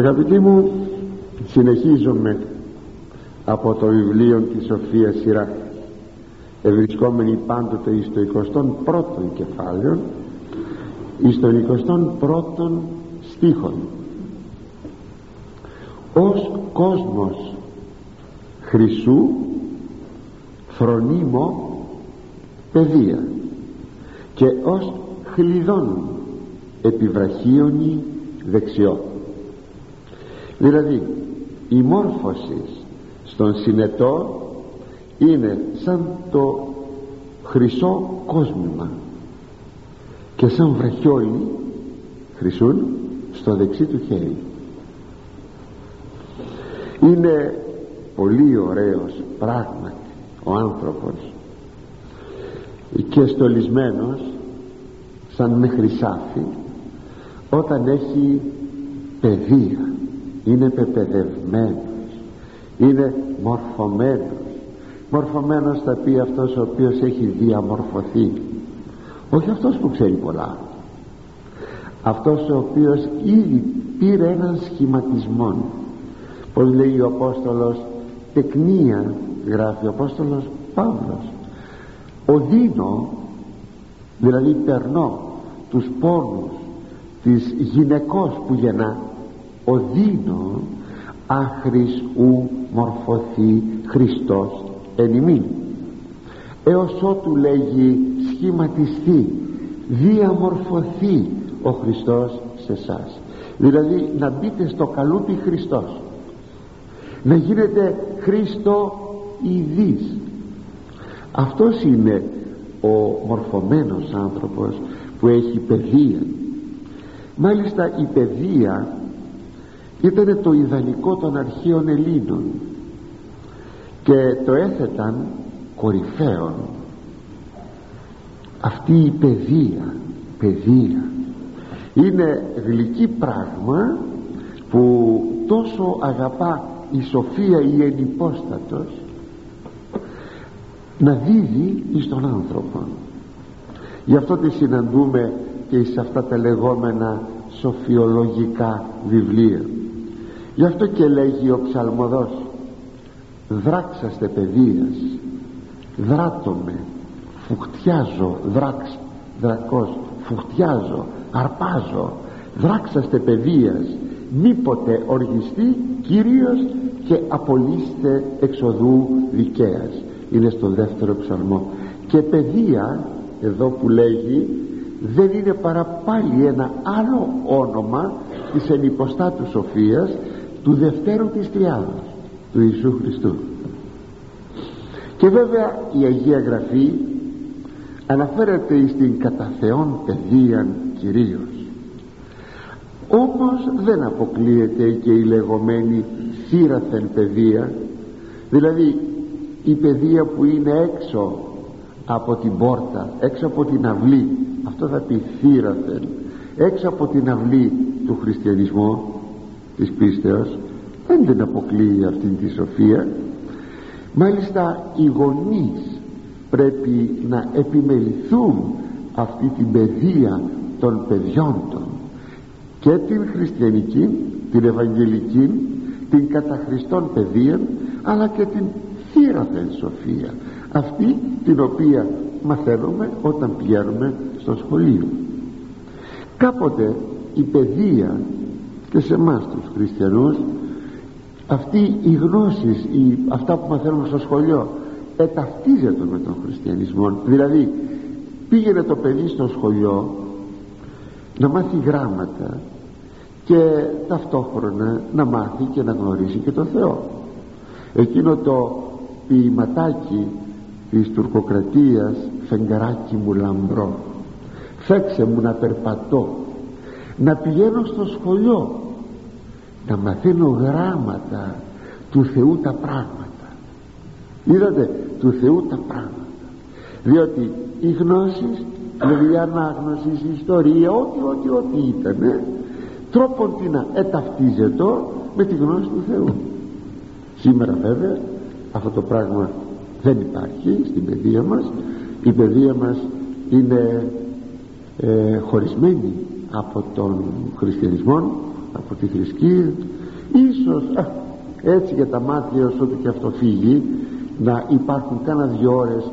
Αγαπητοί μου συνεχίζομαι από το βιβλίο της Σοφίας Σειρά ευρισκόμενοι πάντοτε εις το 21ο κεφάλαιο εις το 21ο στίχον. Ως κόσμος χρυσού φρονίμο παιδεία και ως χλειδών επιβραχίωνη δεξιό δηλαδή η μόρφωση στον συνετό είναι σαν το χρυσό κόσμημα. Και σαν βραχιόλι χρυσούν στο δεξί του χέρι. Είναι πολύ ωραίος πράγματι ο άνθρωπος και στολισμένος σαν με χρυσάφι όταν έχει παιδεία είναι πεπαιδευμένος. Είναι μορφωμένος. Μορφωμένος θα πει αυτός ο οποίος έχει διαμορφωθεί. Όχι αυτός που ξέρει πολλά. Αυτός ο οποίος ήδη πήρε έναν σχηματισμό πως λέει ο Απόστολος τεκνία γράφει ο Απόστολος Παύλος. Οδύνω δηλαδή περνώ τους πόνους της γυναικός που γεννά οδύνω άχρης ου μορφωθεί Χριστός εν ημίν. Έως ότου λέγει σχηματιστεί διαμορφωθεί ο Χριστός σε εσάς. δηλαδή να μπείτε στο καλούπι Χριστός. Να γίνετε Χριστό ειδής. Αυτός είναι ο μορφωμένος άνθρωπος που έχει παιδεία. Μάλιστα η παιδεία ήταν το ιδανικό των αρχαίων Ελλήνων και το έθεταν κορυφαίων. Αυτή η παιδεία παιδεία είναι γλυκή πράγμα που τόσο αγαπά η σοφία η ενυπόστατος να δίδει εις τον άνθρωπο. Γι' αυτό τη συναντούμε και σε αυτά τα λεγόμενα σοφιολογικά βιβλία γι' αυτό και λέγει ο ψαλμοδός δράξαστε παιδείας δράτομαι φουχτιάζω δράξ δρακός φουχτιάζω αρπάζω δράξαστε παιδείας μήποτε οργιστεί κυρίως και απολύστε εξοδού δικαίας είναι στο δεύτερο ψαλμό. Και παιδεία εδώ που λέγει δεν είναι παρά πάλι ένα άλλο όνομα της ενυποστάτους σοφίας του δευτέρου της Τριάδος του Ιησού Χριστού. Και βέβαια η Αγία Γραφή αναφέρεται στην κατά Θεόν παιδείαν κυρίως. Όμως δεν αποκλείεται και η λεγόμενη θύραθεν παιδεία δηλαδή η παιδεία που είναι έξω από την πόρτα έξω από την αυλή αυτό θα πει θύραθεν έξω από την αυλή του χριστιανισμού της πίστεως δεν την αποκλείει αυτή τη σοφία. Μάλιστα οι γονείς πρέπει να επιμεληθούν αυτή την παιδεία των παιδιών των. Και την χριστιανική την ευαγγελική την κατά Χριστόν παιδεία αλλά και την θύραθεν σοφία. Αυτή την οποία μαθαίνουμε όταν πηγαίνουμε στο σχολείο. Κάποτε η παιδεία και σε εμάς τους χριστιανούς. Αυτή η γνώση η, αυτά που μαθαίνουμε στο σχολείο εταυτίζεται με τον χριστιανισμό. Δηλαδή πήγαινε το παιδί στο σχολείο να μάθει γράμματα και ταυτόχρονα να μάθει και να γνωρίσει και τον Θεό. Εκείνο το ποιηματάκι της τουρκοκρατίας φεγγαράκι μου λαμπρό φέξε μου να περπατώ να πηγαίνω στο σχολείο να μαθαίνω γράμματα του Θεού τα πράγματα. Είδατε του Θεού τα πράγματα. Διότι οι γνώσεις δηλαδή η ανάγνωση, η ιστορία ό,τι ό,τι ό,τι ήταν τρόπον τι να εταυτίζεται με τη γνώση του Θεού. Σήμερα βέβαια αυτό το πράγμα δεν υπάρχει στην παιδεία μας. Η παιδεία μας είναι ε, χωρισμένη από τον χριστιανισμό από τη θρησκεία ίσως έτσι για τα μάτια όσο και αυτό φύγει να υπάρχουν κάνα δυο ώρες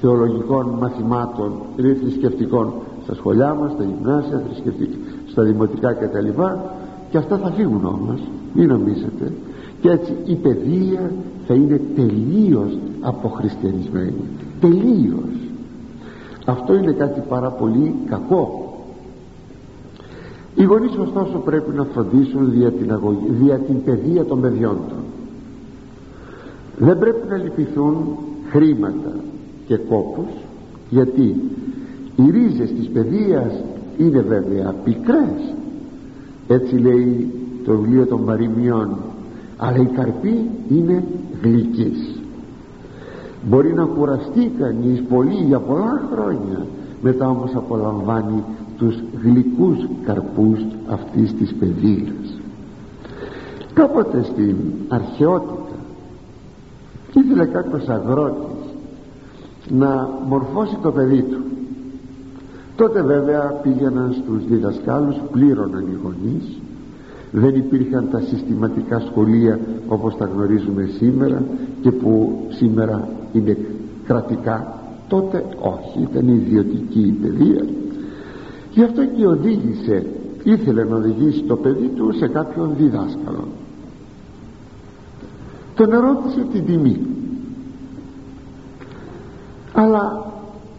θεολογικών μαθημάτων ή θρησκευτικών στα σχολιά μας, στα γυμνάσια, στα δημοτικά κτλ και αυτά θα φύγουν όμως μην νομίζετε. Και έτσι η παιδεία θα είναι τελείως αποχριστιανισμένη τελείως. Αυτό είναι κάτι πάρα πολύ κακό οι γονείς ωστόσο πρέπει να φροντίσουν δια την, αγωγή, δια την παιδεία των παιδιών των δεν πρέπει να λυπηθούν χρήματα και κόπους γιατί οι ρίζες της παιδείας είναι βέβαια πικρές. Έτσι λέει το βιβλίο των παροιμιών αλλά η καρπή είναι γλυκής. Μπορεί να κουραστεί κανείς πολύ για πολλά χρόνια μετά όμως απολαμβάνει τους γλυκούς καρπούς αυτής της παιδείας κάποτε στην αρχαιότητα ήθελε κάποιος αγρότης να μορφώσει το παιδί του. Τότε βέβαια πήγαιναν στους διδασκάλους πλήρωναν οι γονείς. Δεν υπήρχαν τα συστηματικά σχολεία όπως τα γνωρίζουμε σήμερα και που σήμερα είναι κρατικά. Τότε όχι ήταν ιδιωτική η παιδεία γι' αυτό και οδήγησε. Ήθελε να οδηγήσει το παιδί του σε κάποιον διδάσκαλο. Τον ερώτησε την τιμή. Αλλά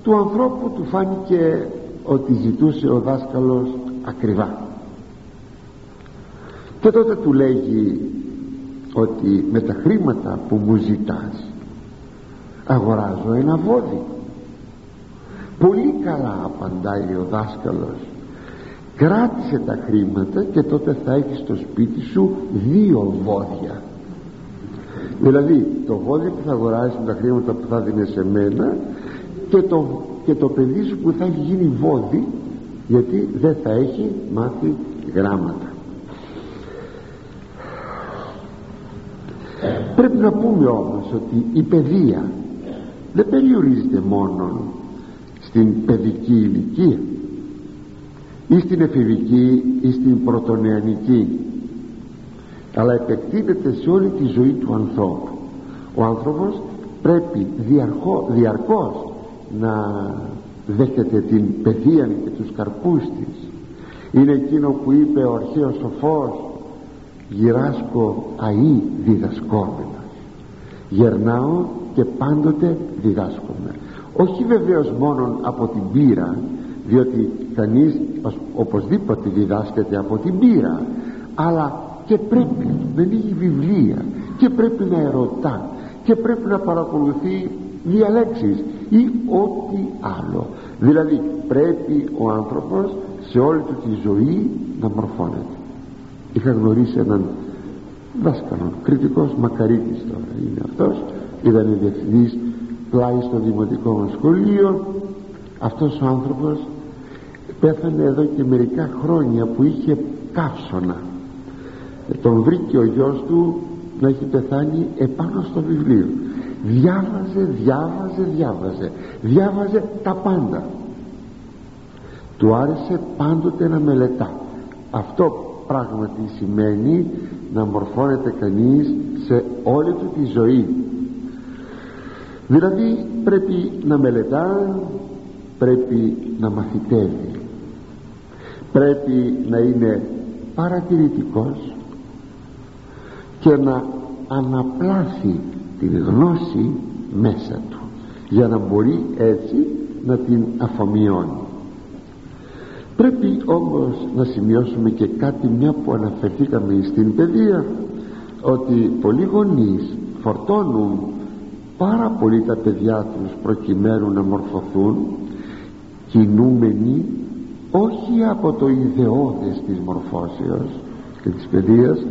του ανθρώπου του φάνηκε ότι ζητούσε ο δάσκαλος ακριβά. Και τότε του λέγει ότι με τα χρήματα που μου ζητάς αγοράζω ένα βόδι πολύ καλά απαντάει ο δάσκαλος. Κράτησε τα χρήματα και τότε θα έχεις στο σπίτι σου δύο βόδια. Δηλαδή το βόδι που θα αγοράσει με τα χρήματα που θα δίνεις σε μένα και το, και το παιδί σου που θα έχει γίνει βόδι γιατί δεν θα έχει μάθει γράμματα. Πρέπει να πούμε όμως ότι η παιδεία δεν περιορίζεται μόνο στην παιδική ηλικία ή στην εφηβική ή στην πρωτονεανική. Αλλά επεκτείνεται σε όλη τη ζωή του ανθρώπου. Ο άνθρωπος πρέπει διαρκώ, διαρκώς να δέχεται την παιδεία και τους καρπούς της. Είναι εκείνο που είπε ο αρχαίος σοφός γυράσκω αή διδασκόμενος γερνάω και πάντοτε διδάσκομαι όχι βεβαίως μόνο από την πείρα διότι κανείς οπωσδήποτε διδάσκεται από την πείρα αλλά και πρέπει να ανοίγει βιβλία και πρέπει να ερωτά και πρέπει να παρακολουθεί διαλέξεις ή ό,τι άλλο. Δηλαδή πρέπει ο άνθρωπος σε όλη του τη ζωή να μορφώνεται. Είχα γνωρίσει έναν δάσκαλο κριτικός μακαρίτης τώρα είναι αυτός ήταν διευθυντής πλάι στο δημοτικό μας σχολείο αυτός ο άνθρωπος πέθανε εδώ και μερικά χρόνια που είχε καύσωνα. Τον βρήκε ο γιος του να έχει πεθάνει επάνω στο βιβλίο. Διάβαζε, διάβαζε, διάβαζε. Διάβαζε τα πάντα. Του άρεσε πάντοτε να μελετά. Αυτό πράγματι σημαίνει να μορφώνεται κανείς σε όλη του τη ζωή δηλαδή πρέπει να μελετά πρέπει να μαθητεύει. Πρέπει να είναι παρατηρητικός και να αναπλάσει την γνώση μέσα του για να μπορεί έτσι να την αφομοιώνει. Πρέπει όμως να σημειώσουμε και κάτι μια που αναφερθήκαμε στην παιδεία ότι πολλοί γονείς φορτώνουν πάρα πολύ τα παιδιά τους προκειμένου να μορφωθούν κινούμενοι όχι από το ιδεώδες της μορφώσεως και της παιδείας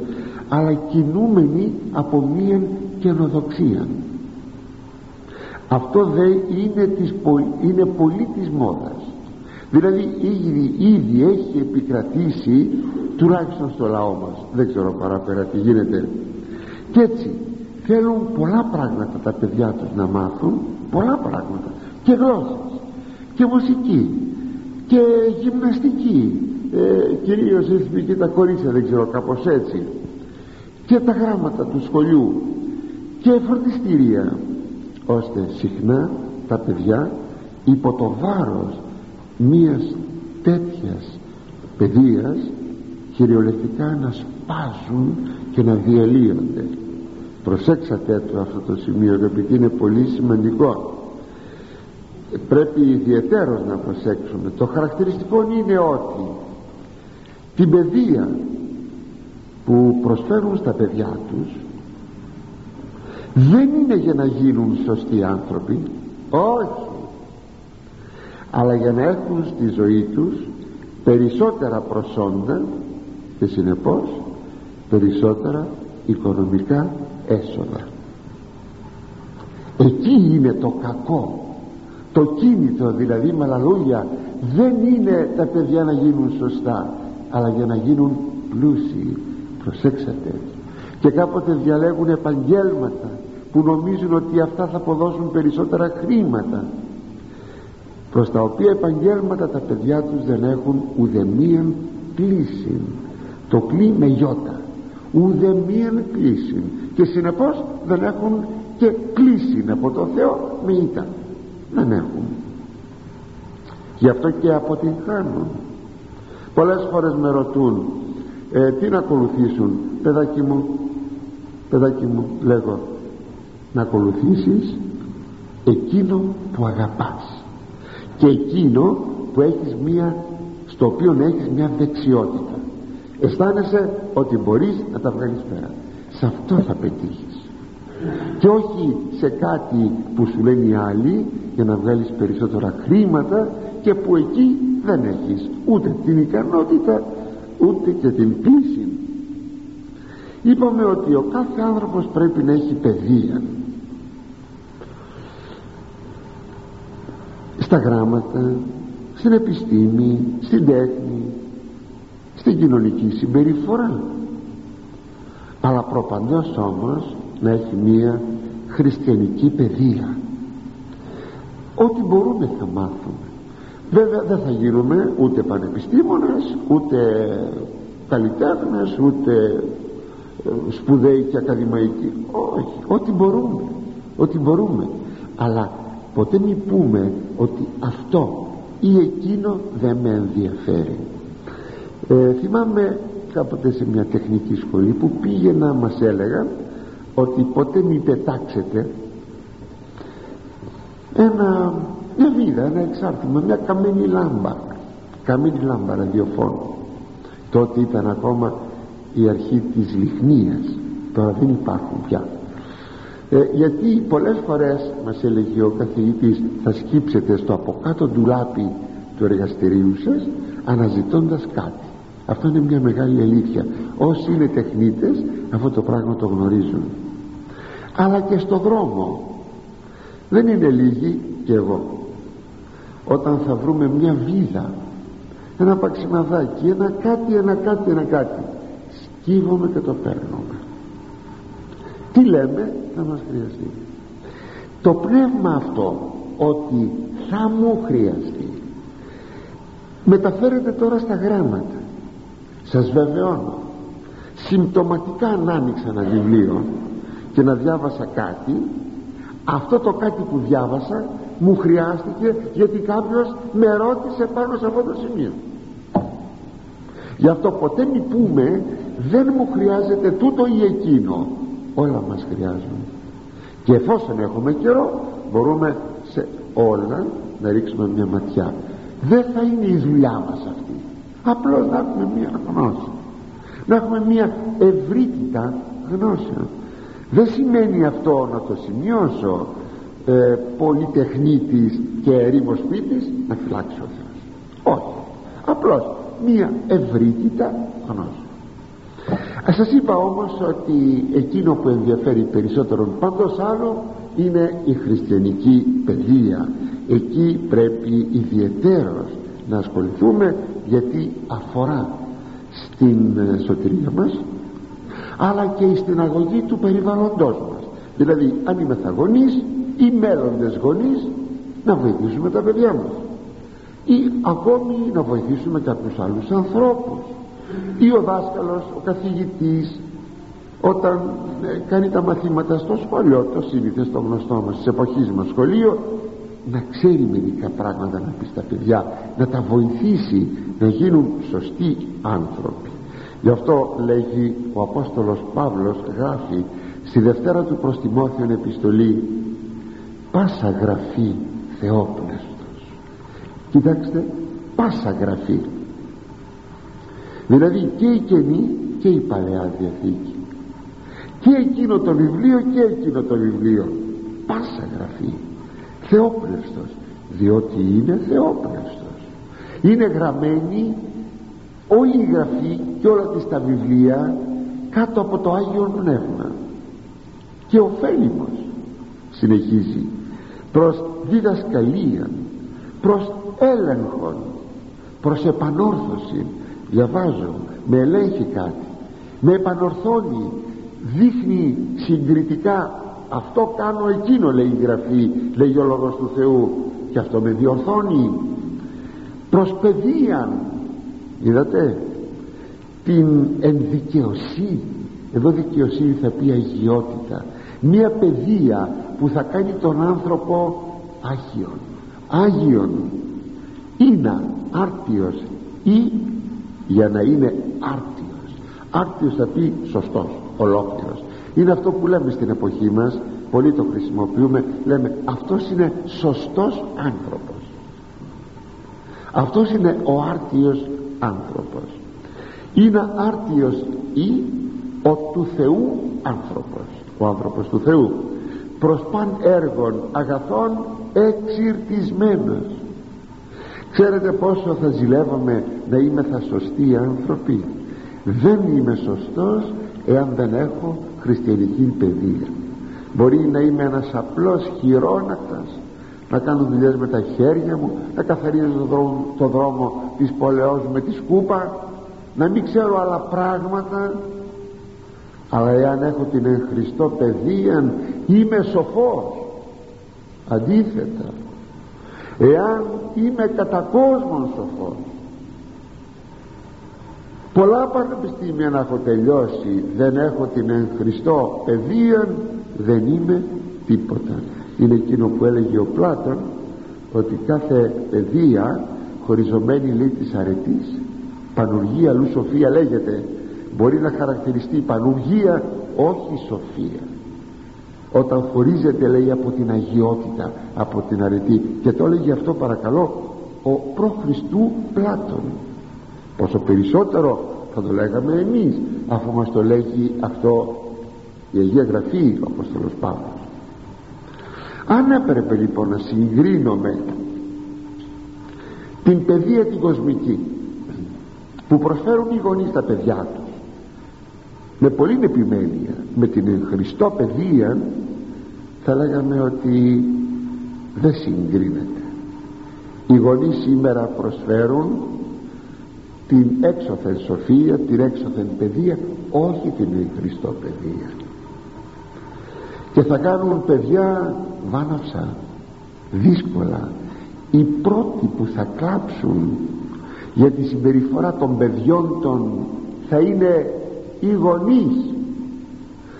αλλά κινούμενοι από μία καινοδοξία αυτό δεν είναι, της, είναι πολύ της μόδας. Δηλαδή ήδη, ήδη έχει επικρατήσει τουλάχιστον στο λαό μας δεν ξέρω παραπέρα τι γίνεται. Και έτσι θέλουν πολλά πράγματα τα παιδιά τους να μάθουν πολλά πράγματα. Και γλώσσες και μουσική και γυμναστική ε, κυρίως και τα κορίτσια δεν ξέρω κάπως έτσι. Και τα γράμματα του σχολείου και φροντιστήρια ώστε συχνά τα παιδιά υπό το βάρος μίας τέτοιας παιδείας κυριολεκτικά να σπάζουν και να διαλύονται προσέξατε το αυτό το σημείο επειδή είναι πολύ σημαντικό. Πρέπει ιδιαίτερος να προσέξουμε. Το χαρακτηριστικό είναι ότι την παιδεία που προσφέρουν στα παιδιά τους δεν είναι για να γίνουν σωστοί άνθρωποι. Όχι. Αλλά για να έχουν στη ζωή τους περισσότερα προσόντα και συνεπώς περισσότερα οικονομικά έσοδα. Εκεί είναι το κακό. Το κίνητο δηλαδή με άλλα λόγια δεν είναι τα παιδιά να γίνουν σωστά αλλά για να γίνουν πλούσιοι προσέξατε. Και κάποτε διαλέγουν επαγγέλματα που νομίζουν ότι αυτά θα αποδώσουν περισσότερα χρήματα προς τα οποία επαγγέλματα τα παιδιά τους δεν έχουν ουδεμίαν κλίση. Το κλεί με γιώτα ουδεμίαν κλίση. Και συνεπώς δεν έχουν και κλίση από το Θεό με ήττα. Δεν έχουν. Γι' αυτό και αποτυγχάνουν. Πολλές φορές με ρωτούν ε, τι να ακολουθήσουν παιδάκι μου παιδάκι μου λέγω να ακολουθήσεις εκείνο που αγαπάς και εκείνο που έχεις μία στο οποίο έχεις μια δεξιότητα αισθάνεσαι ότι μπορείς να τα βγάλεις πέρα. Σε αυτό θα πετύχεις. Και όχι σε κάτι που σου λένε οι άλλοι για να βγάλεις περισσότερα χρήματα και που εκεί δεν έχεις ούτε την ικανότητα ούτε και την πίστη. Είπαμε ότι ο κάθε άνθρωπος πρέπει να έχει παιδεία. Στα γράμματα στην επιστήμη στην τέχνη στην κοινωνική συμπεριφορά. Αλλά προπαντός όμως να έχει μία χριστιανική παιδεία. Ό,τι μπορούμε θα μάθουμε. Βέβαια δεν θα γίνουμε ούτε πανεπιστήμονες ούτε καλλιτέχνες ούτε ε, σπουδαίοι και ακαδημαϊκοί. Όχι, ό,τι μπορούμε ό,τι μπορούμε. Αλλά ποτέ μην πούμε ότι αυτό ή εκείνο δεν με ενδιαφέρει ε, θυμάμαι κάποτε σε μια τεχνική σχολή που πήγαινα μας έλεγαν ότι ποτέ μην πετάξετε ένα, μια βίδα, ένα εξάρτημα, μια καμένη λάμπα καμένη λάμπα ραδιοφώνου τότε ήταν ακόμα η αρχή της λιχνίας. Τώρα δεν υπάρχουν πια. Ε, γιατί πολλές φορές μας έλεγε ο καθηγητής θα σκύψετε στο από κάτω ντουλάπι του εργαστηρίου σας αναζητώντας κάτι αυτό είναι μια μεγάλη αλήθεια. Όσοι είναι τεχνίτες αυτό το πράγμα το γνωρίζουν. Αλλά και στο δρόμο. Δεν είναι λίγοι και εγώ. Όταν θα βρούμε μια βίδα ένα παξιμαδάκι ένα κάτι, ένα κάτι, ένα κάτι σκύβομαι και το παίρνουμε. Τι λέμε; Θα μας χρειαστεί. Το πνεύμα αυτό ότι θα μου χρειαστεί μεταφέρεται τώρα στα γράμματα σας βεβαιώνω. Συμπτωματικά αν άνοιξα ένα βιβλίο και να διάβασα κάτι. Αυτό το κάτι που διάβασα μου χρειάστηκε γιατί κάποιος με ρώτησε πάνω σε αυτό το σημείο. Γι' αυτό ποτέ μη πούμε δεν μου χρειάζεται τούτο ή εκείνο. Όλα μας χρειάζουν και εφόσον έχουμε καιρό μπορούμε σε όλα να ρίξουμε μια ματιά. Δεν θα είναι η δουλειά μας αυτή απλώς να έχουμε μια γνώση. Να έχουμε μια ευρύτητα γνώσεων δεν σημαίνει αυτό να το σημειώσω ε, πολυτεχνίτης και ερήμος σπίτης να φυλάξει ο Θεός. Όχι. Απλώς μία ευρύτητα γνώση. Ας σας είπα όμως ότι εκείνο που ενδιαφέρει περισσότερο πάντως άλλο είναι η χριστιανική παιδεία. Εκεί πρέπει ιδιαιτέρως να ασχοληθούμε γιατί αφορά στην ε, σωτηρία μας αλλά και στην αγωγή του περιβαλλοντός μας. Δηλαδή αν είμαστε γονείς ή μέλλοντες γονείς να βοηθήσουμε τα παιδιά μας. Ή ακόμη να βοηθήσουμε κάποιους άλλους ανθρώπους. Ή ο δάσκαλος, ο καθηγητής όταν ε, κάνει τα μαθήματα στο σχολείο το σύνηθες στο γνωστό μας της εποχής μας σχολείο να ξέρει μερικά πράγματα να πει στα παιδιά να τα βοηθήσει να γίνουν σωστοί άνθρωποι. Γι' αυτό λέγει ο Απόστολος Παύλος γράφει στη Δευτέρα του προς Τιμόθιον επιστολή πάσα γραφή θεόπνευστος κοιτάξτε πάσα γραφή. Δηλαδή και η Καινή και η Παλαιά Διαθήκη. Και εκείνο το βιβλίο και εκείνο το βιβλίο. Πάσα γραφή θεόπνευστος διότι είναι θεόπνευστος. Είναι γραμμένη όλη η γραφή και όλα τις τα βιβλία κάτω από το Άγιο Πνεύμα. Και ωφέλιμος συνεχίζει προς διδασκαλία προς έλεγχον προς επανόρθωση διαβάζω με ελέγχει κάτι με επανορθώνει δείχνει συγκριτικά αυτό κάνω εκείνο λέει η Γραφή λέει ο Λόγος του Θεού. Και αυτό με διορθώνει. Προς παιδείαν είδατε την ενδικαιοσύνη εδώ δικαιοσύνη θα πει αγιότητα. Μία παιδεία που θα κάνει τον άνθρωπο Άγιον Άγιον. Είναι άρτιος ή για να είναι άρτιος άρτιος θα πει σωστός ολόκληρος είναι αυτό που λέμε στην εποχή μας. Πολύ το χρησιμοποιούμε. Λέμε αυτός είναι σωστός άνθρωπος. Αυτός είναι ο άρτιος άνθρωπος. Είναι άρτιος ή ο του Θεού άνθρωπος. Ο άνθρωπος του Θεού. Προς παν έργων αγαθών εξυρτισμένος. Ξέρετε πόσο θα ζηλεύαμε να είμαι θα σωστοί άνθρωποι. Δεν είμαι σωστός εάν δεν έχω χριστιανική παιδεία. Μπορεί να είμαι ένας απλός χειρόνακτας να κάνω δουλειές με τα χέρια μου να καθαρίζω το δρόμο, το δρόμο της πολεός με τη σκούπα να μην ξέρω άλλα πράγματα. Αλλά εάν έχω την εν Χριστώ παιδεία είμαι σοφός. Αντίθετα εάν είμαι κατά κόσμον σοφός πολλά πανεπιστήμια να έχω τελειώσει δεν έχω την εν Χριστώ παιδεία δεν είμαι τίποτα. Είναι εκείνο που έλεγε ο Πλάτων ότι κάθε παιδεία χωριζωμένη λέει της αρετής πανουργία αλλού σοφία λέγεται μπορεί να χαρακτηριστεί πανουργία όχι σοφία. Όταν χωρίζεται λέει από την αγιότητα από την αρετή. Και το έλεγε αυτό παρακαλώ ο προχριστού Πλάτων πόσο περισσότερο θα το λέγαμε εμείς αφού μας το λέγει αυτό η Αγία Γραφή ο Απόστολος Παύλος. Αν έπρεπε λοιπόν να συγκρίνουμε την παιδεία την κοσμική που προσφέρουν οι γονείς τα παιδιά τους με πολύ επιμέλεια με την Χριστό παιδεία θα λέγαμε ότι δεν συγκρίνεται. Οι γονείς σήμερα προσφέρουν την έξωθεν σοφία την έξωθεν παιδεία όχι την Χριστό παιδεία. Και θα κάνουν παιδιά βάναυσα δύσκολα. Οι πρώτοι που θα κλάψουν για τη συμπεριφορά των παιδιών των θα είναι οι γονείς.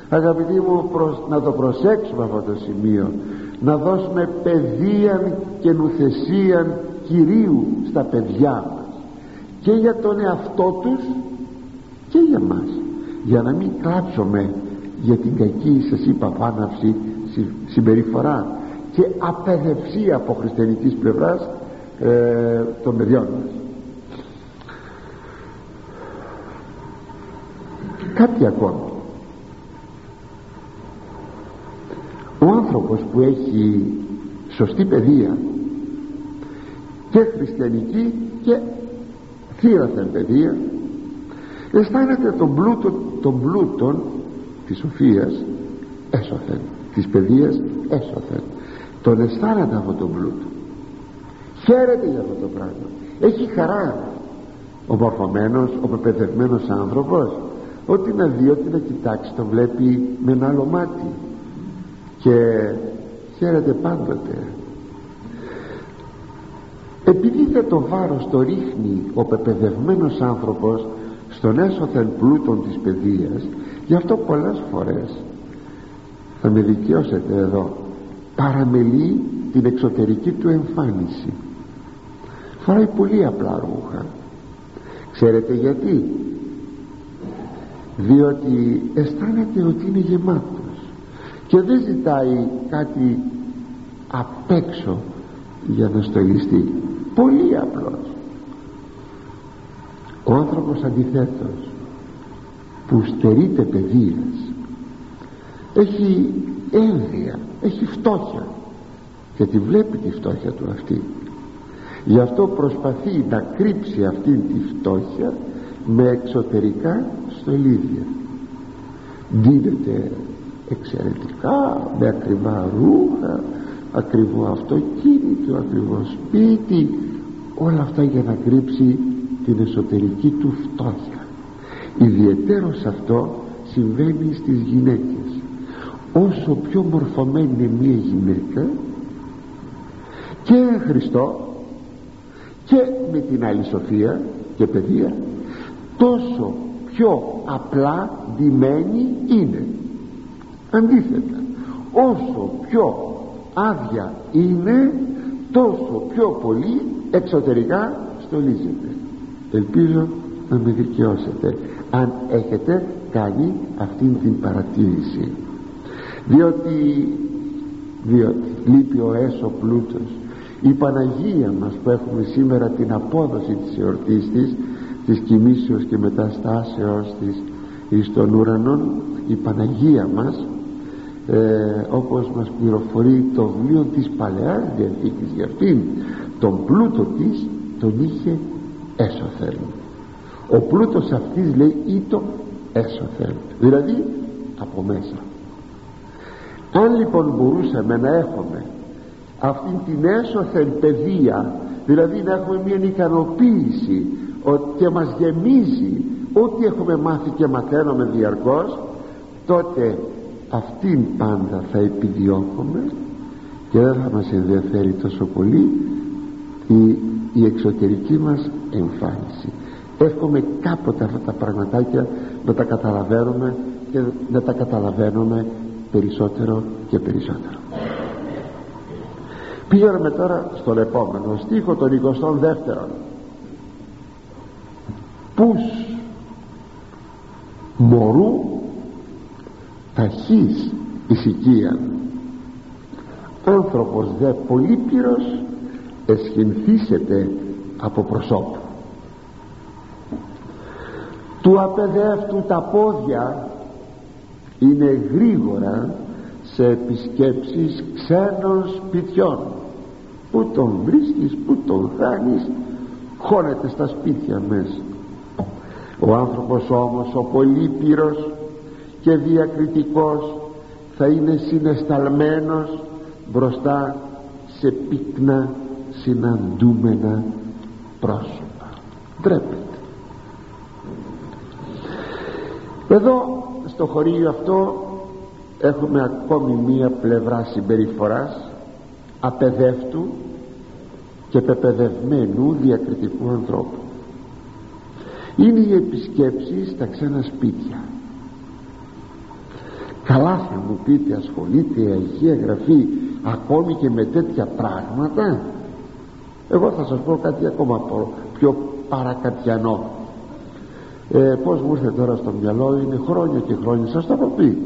Αγαπητοί μου να το προσέξουμε αυτό το σημείο. Να δώσουμε παιδεία και νουθεσία Κυρίου στα παιδιά. μας και για τον εαυτό τους και για μας. Για να μην κλάψουμε για την κακή σας είπα πάναυση συμπεριφορά και απεδευσία από χριστιανικής πλευράς ε, των παιδιών μας. Κάτι ακόμα. Ο άνθρωπος που έχει σωστή παιδεία και χριστιανική και θύραθεν παιδεία. Αισθάνεται τον πλούτο τον πλούτον της σοφίας έσωθεν. Της παιδείας έσωθεν. Τον αισθάνεται αυτό τον πλούτο. Χαίρεται για αυτό το πράγμα. Έχει χαρά. Ο μορφωμένος, ο πεπαιδευμένος άνθρωπος. Ότι να δει, ότι να κοιτάξει το βλέπει με ένα άλλο μάτι. Και χαίρεται πάντοτε επειδή δεν το βάρος το ρίχνει ο πεπαιδευμένος άνθρωπος στον έσωθεν πλούτον της παιδείας γι' αυτό πολλές φορές θα με δικαιώσετε εδώ παραμελεί την εξωτερική του εμφάνιση. Φοράει πολύ απλά ρούχα. Ξέρετε γιατί; Διότι αισθάνεται ότι είναι γεμάτος και δεν ζητάει κάτι απ' έξω για να στολιστεί πολύ απλός. Ο άνθρωπος αντιθέτως που στερείται παιδείας έχει ένδυα έχει φτώχεια και τη βλέπει τη φτώχεια του αυτή. Γι' αυτό προσπαθεί να κρύψει αυτή τη φτώχεια με εξωτερικά στολίδια. Δίνεται εξαιρετικά με ακριβά ρούχα ακριβό αυτοκίνητο ακριβό σπίτι όλα αυτά για να κρύψει την εσωτερική του φτώχεια. Ιδιαίτερο αυτό συμβαίνει στις γυναίκες. Όσο πιο μορφωμένη είναι μία γυναίκα και Χριστό και με την άλλη σοφία και παιδεία τόσο πιο απλά ντυμένη είναι. Αντίθετα όσο πιο άδεια είναι τόσο πιο πολύ εξωτερικά στολίζεται ελπίζω να με δικαιώσετε αν έχετε κάνει αυτήν την παρατήρηση. Διότι, διότι λείπει ο έσω πλούτος. Η Παναγία μας που έχουμε σήμερα την απόδοση της εορτής της της κοιμήσεως και μεταστάσεως της εις των ουρανών η Παναγία μας ε, όπως μας πληροφορεί το βιβλίο της Παλαιάς Διαθήκης για αυτήν τον πλούτο της τον είχε έσωθεν. Ο πλούτος αυτής λέει ήτο έσωθεν. Δηλαδή από μέσα. Αν λοιπόν μπορούσαμε να έχουμε αυτήν την έσωθεν παιδεία δηλαδή να έχουμε μια ικανοποίηση και μας γεμίζει ό,τι έχουμε μάθει και μαθαίνουμε διαρκώς τότε αυτήν πάντα θα επιδιώκουμε και δεν θα μας ενδιαφέρει τόσο πολύ η, η εξωτερική μας εμφάνιση. Εύχομαι κάποτε αυτά τα πραγματάκια να τα καταλαβαίνουμε και να τα καταλαβαίνουμε περισσότερο και περισσότερο. Πήγαμε τώρα στον επόμενο στίχο τον 22ο πους μωρού ταχύς ησυχία άνθρωπος δε πολύπυρος εσχυνθήσεται από προσώπου. Του απεδεύτου τα πόδια είναι γρήγορα σε επισκέψεις ξένων σπιτιών. Που τον βρίσκεις, που τον χάνεις χώνεται στα σπίτια μέσα ο άνθρωπος όμως ο πολύπυρος και διακριτικός θα είναι συνεσταλμένος μπροστά σε πύκνα συναντούμενα πρόσωπα. Ντρέπεται. Εδώ στο χωρίο αυτό έχουμε ακόμη μία πλευρά συμπεριφοράς απεδεύτου και πεπαιδευμένου διακριτικού ανθρώπου. Είναι οι επισκέψεις στα ξένα σπίτια καλά θα μου πείτε ασχολείται η Αγία Γραφή ακόμη και με τέτοια πράγματα. Εγώ θα σας πω κάτι ακόμα πιο παρακατιανό. Ε, πως μου ήρθε τώρα στο μυαλό είναι χρόνια και χρόνια σας το έχω πει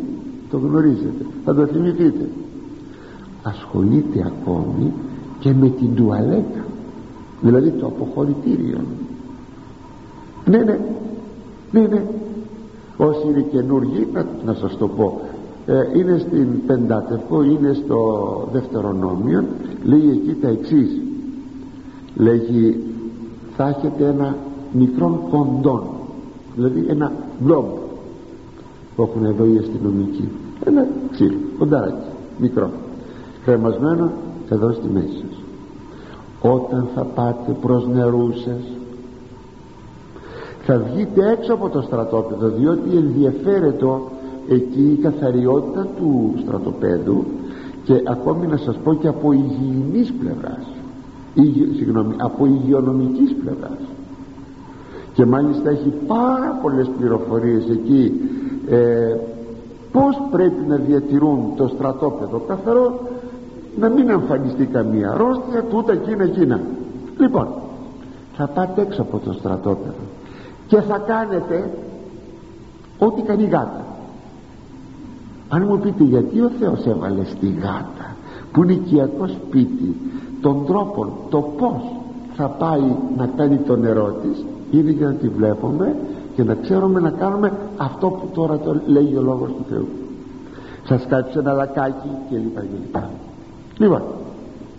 το γνωρίζετε θα το θυμηθείτε. Ασχολείται ακόμη και με την τουαλέτα δηλαδή το αποχωρητήριο. Ναι ναι ναι ναι. Όσοι είναι καινούργοι να, να σας το πω ε, είναι στην Πεντάτευκο είναι στο Δευτερονόμιο. Λέει εκεί τα εξής. Λέγει θα έχετε ένα μικρό κοντόν δηλαδή ένα μπλόμπ που έχουν εδώ οι αστυνομικοί. Ένα ξύλο, κοντάρακι, μικρό. Κρεμασμένο εδώ στη μέση σας. Όταν θα πάτε προς νερούσες θα βγείτε έξω από το στρατόπεδο διότι ενδιαφέρεται εκεί η καθαριότητα του στρατοπέδου και ακόμη να σας πω και από υγιεινής πλευράς συγγνώμη, από υγειονομικής πλευράς. Και μάλιστα έχει πάρα πολλές πληροφορίες εκεί ε, πως πρέπει να διατηρούν το στρατόπεδο καθαρό να μην εμφανιστεί καμία αρρώστια τούτα εκείνα εκείνα. Λοιπόν θα πάτε έξω από το στρατόπεδο και θα κάνετε ό,τι κάνει γάτα αν μου πείτε γιατί ο Θεός έβαλε στη γάτα που είναι οικιακό σπίτι τον τρόπο το πως θα πάει να κάνει το νερό της είναι για να τη βλέπουμε και να ξέρουμε να κάνουμε αυτό που τώρα το λέει ο Λόγος του Θεού. Σας κάψει ένα λακάκι και λοιπά και λοιπά. Λοιπόν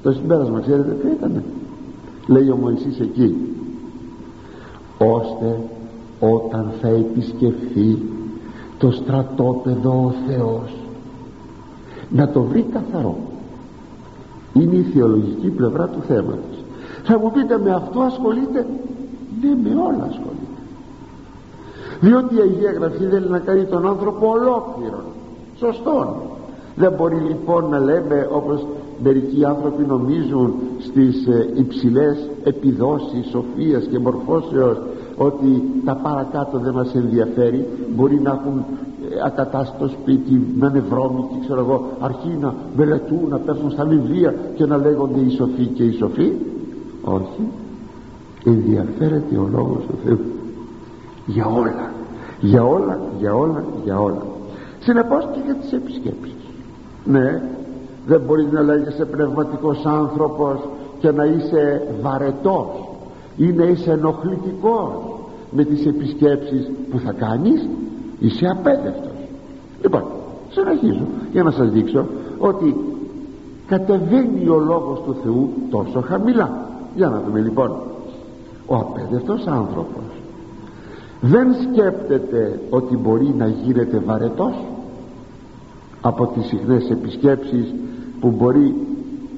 το συμπέρασμα ξέρετε ποιο ήταν λέει ο Μωυσής εκεί ώστε όταν θα επισκεφθεί το στρατόπεδο ο Θεός. Να το βρει καθαρό. Είναι η θεολογική πλευρά του θέματος. Θα μου πείτε με αυτό ασχολείται; Ναι με όλα ασχολείται. Διότι η Αγία Γραφή θέλει να κάνει τον άνθρωπο ολόκληρο σωστόν. Δεν μπορεί λοιπόν να λέμε όπως μερικοί άνθρωποι νομίζουν στις ε, υψηλές επιδόσεις σοφίας και μορφώσεως ότι τα παρακάτω δεν μας ενδιαφέρει. Μπορεί να έχουν ε, ακατάστατο σπίτι να είναι βρώμικοι ξέρω εγώ αρχή να μελετούν να πέφτουν στα βιβλία και να λέγονται οι σοφοί και οι σοφοί όχι. Ενδιαφέρεται ο λόγος του Θεού. Για όλα. Για όλα, για όλα, για όλα. Συνεπώς και για τις επισκέψεις ναι. Δεν μπορεί να λέγεσαι πνευματικός άνθρωπος και να είσαι βαρετός ή να είσαι ενοχλητικός με τις επισκέψεις που θα κάνεις είσαι απέδευτος λοιπόν συνεχίζω για να σας δείξω ότι κατεβαίνει ο λόγος του Θεού τόσο χαμηλά. Για να δούμε λοιπόν ο απέδευτος άνθρωπος δεν σκέπτεται ότι μπορεί να γίνεται βαρετός από τις συχνές επισκέψεις που μπορεί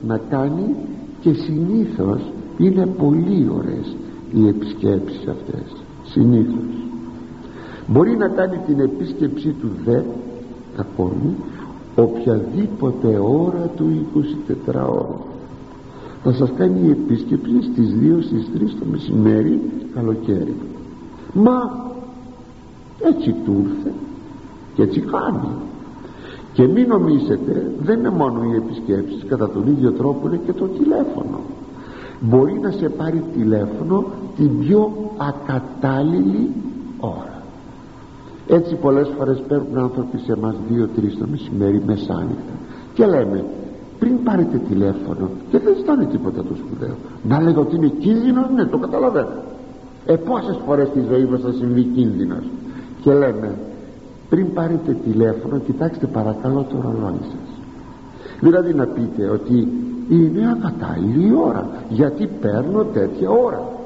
να κάνει και συνήθως είναι πολύ ωραίες οι επισκέψεις αυτές συνήθως. Μπορεί να κάνει την επίσκεψή του δε ακόμη οποιαδήποτε ώρα του 24 ώρου θα σας κάνει η επίσκεψη στις 2 στις 3 το μεσημέρι καλοκαίρι. Μα έτσι του ήρθε και έτσι κάνει. Και μην νομίζετε δεν είναι μόνο οι επισκέψεις κατά τον ίδιο τρόπο είναι και το τηλέφωνο. Μπορεί να σε πάρει τηλέφωνο την πιο ακατάλληλη ώρα. Έτσι πολλές φορές παίρνουν άνθρωποι σε εμάς δύο-τρεις το μεσημέρι μεσάνυχτα. Και λέμε πριν πάρετε τηλέφωνο και δεν ζητάνε τίποτα το σπουδαίο. Να λέγω ότι είναι κίνδυνος ναι το καταλαβαίνω. Ε πόσες φορές στη ζωή μας θα συμβεί κίνδυνος. Και λέμε πριν πάρετε τηλέφωνο κοιτάξτε παρακαλώ το ρολόι σας δηλαδή να πείτε ότι είναι ακατάλληλη ώρα. Γιατί παίρνω τέτοια ώρα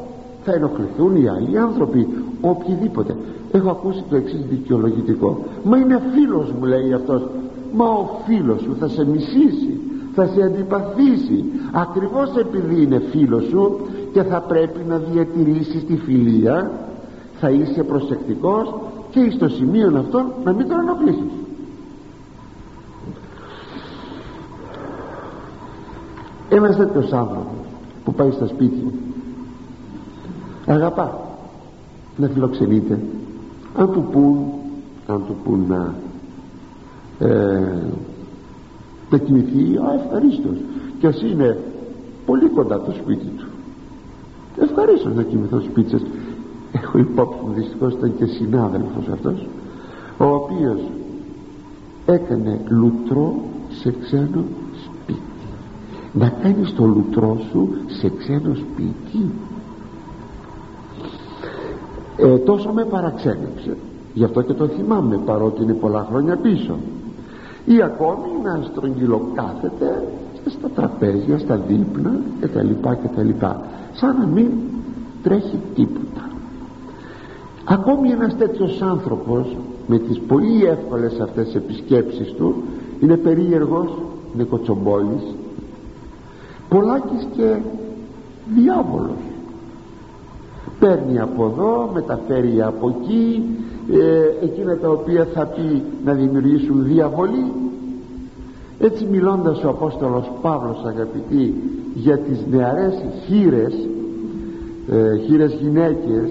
θα ενοχληθούν οι άλλοι άνθρωποι οποιοδήποτε έχω ακούσει το εξής δικαιολογητικό. Μα είναι φίλος μου λέει αυτός. Μα ο φίλος σου θα σε μισήσει θα σε αντιπαθήσει ακριβώς επειδή είναι φίλος σου και θα πρέπει να διατηρήσεις τη φιλία θα είσαι προσεκτικός και στο σημείο αυτό να μην τον ενοχλήσεις ένας τέτοιος άνθρωπος που πάει στα σπίτια αγαπά. Να φιλοξενείται αν του πούν αν του πούν να ε, να κοιμηθεί α ευχαρίστως. Και ας είναι πολύ κοντά το σπίτι του. Ευχαρίστως να κοιμηθώ στο σπίτι σας. Έχω υπόψη μου δυστυχώς ήταν και συνάδελφος αυτός ο οποίος έκανε λουτρό σε ξένο σπίτι. Να κάνεις το λουτρό σου σε ξένο σπίτι ε, τόσο με παραξένεψε. Γι' αυτό και το θυμάμαι παρότι είναι πολλά χρόνια πίσω. Ή ακόμη να στρογγυλοκάθεται στα τραπέζια, στα δείπνα και τα λοιπά και τα λοιπά. Σαν να μην τρέχει τίποτα. Ακόμη ένας τέτοιος άνθρωπος με τις πολύ εύκολες αυτές επισκέψεις του είναι περίεργος, είναι κοτσομπόλης πολλάκις και διάβολος παίρνει από εδώ μεταφέρει από εκεί ε, εκείνα τα οποία θα πει να δημιουργήσουν διαβολή. Έτσι μιλώντας ο Απόστολος Παύλος αγαπητοί για τις νεαρές χείρες ε, χείρες γυναίκες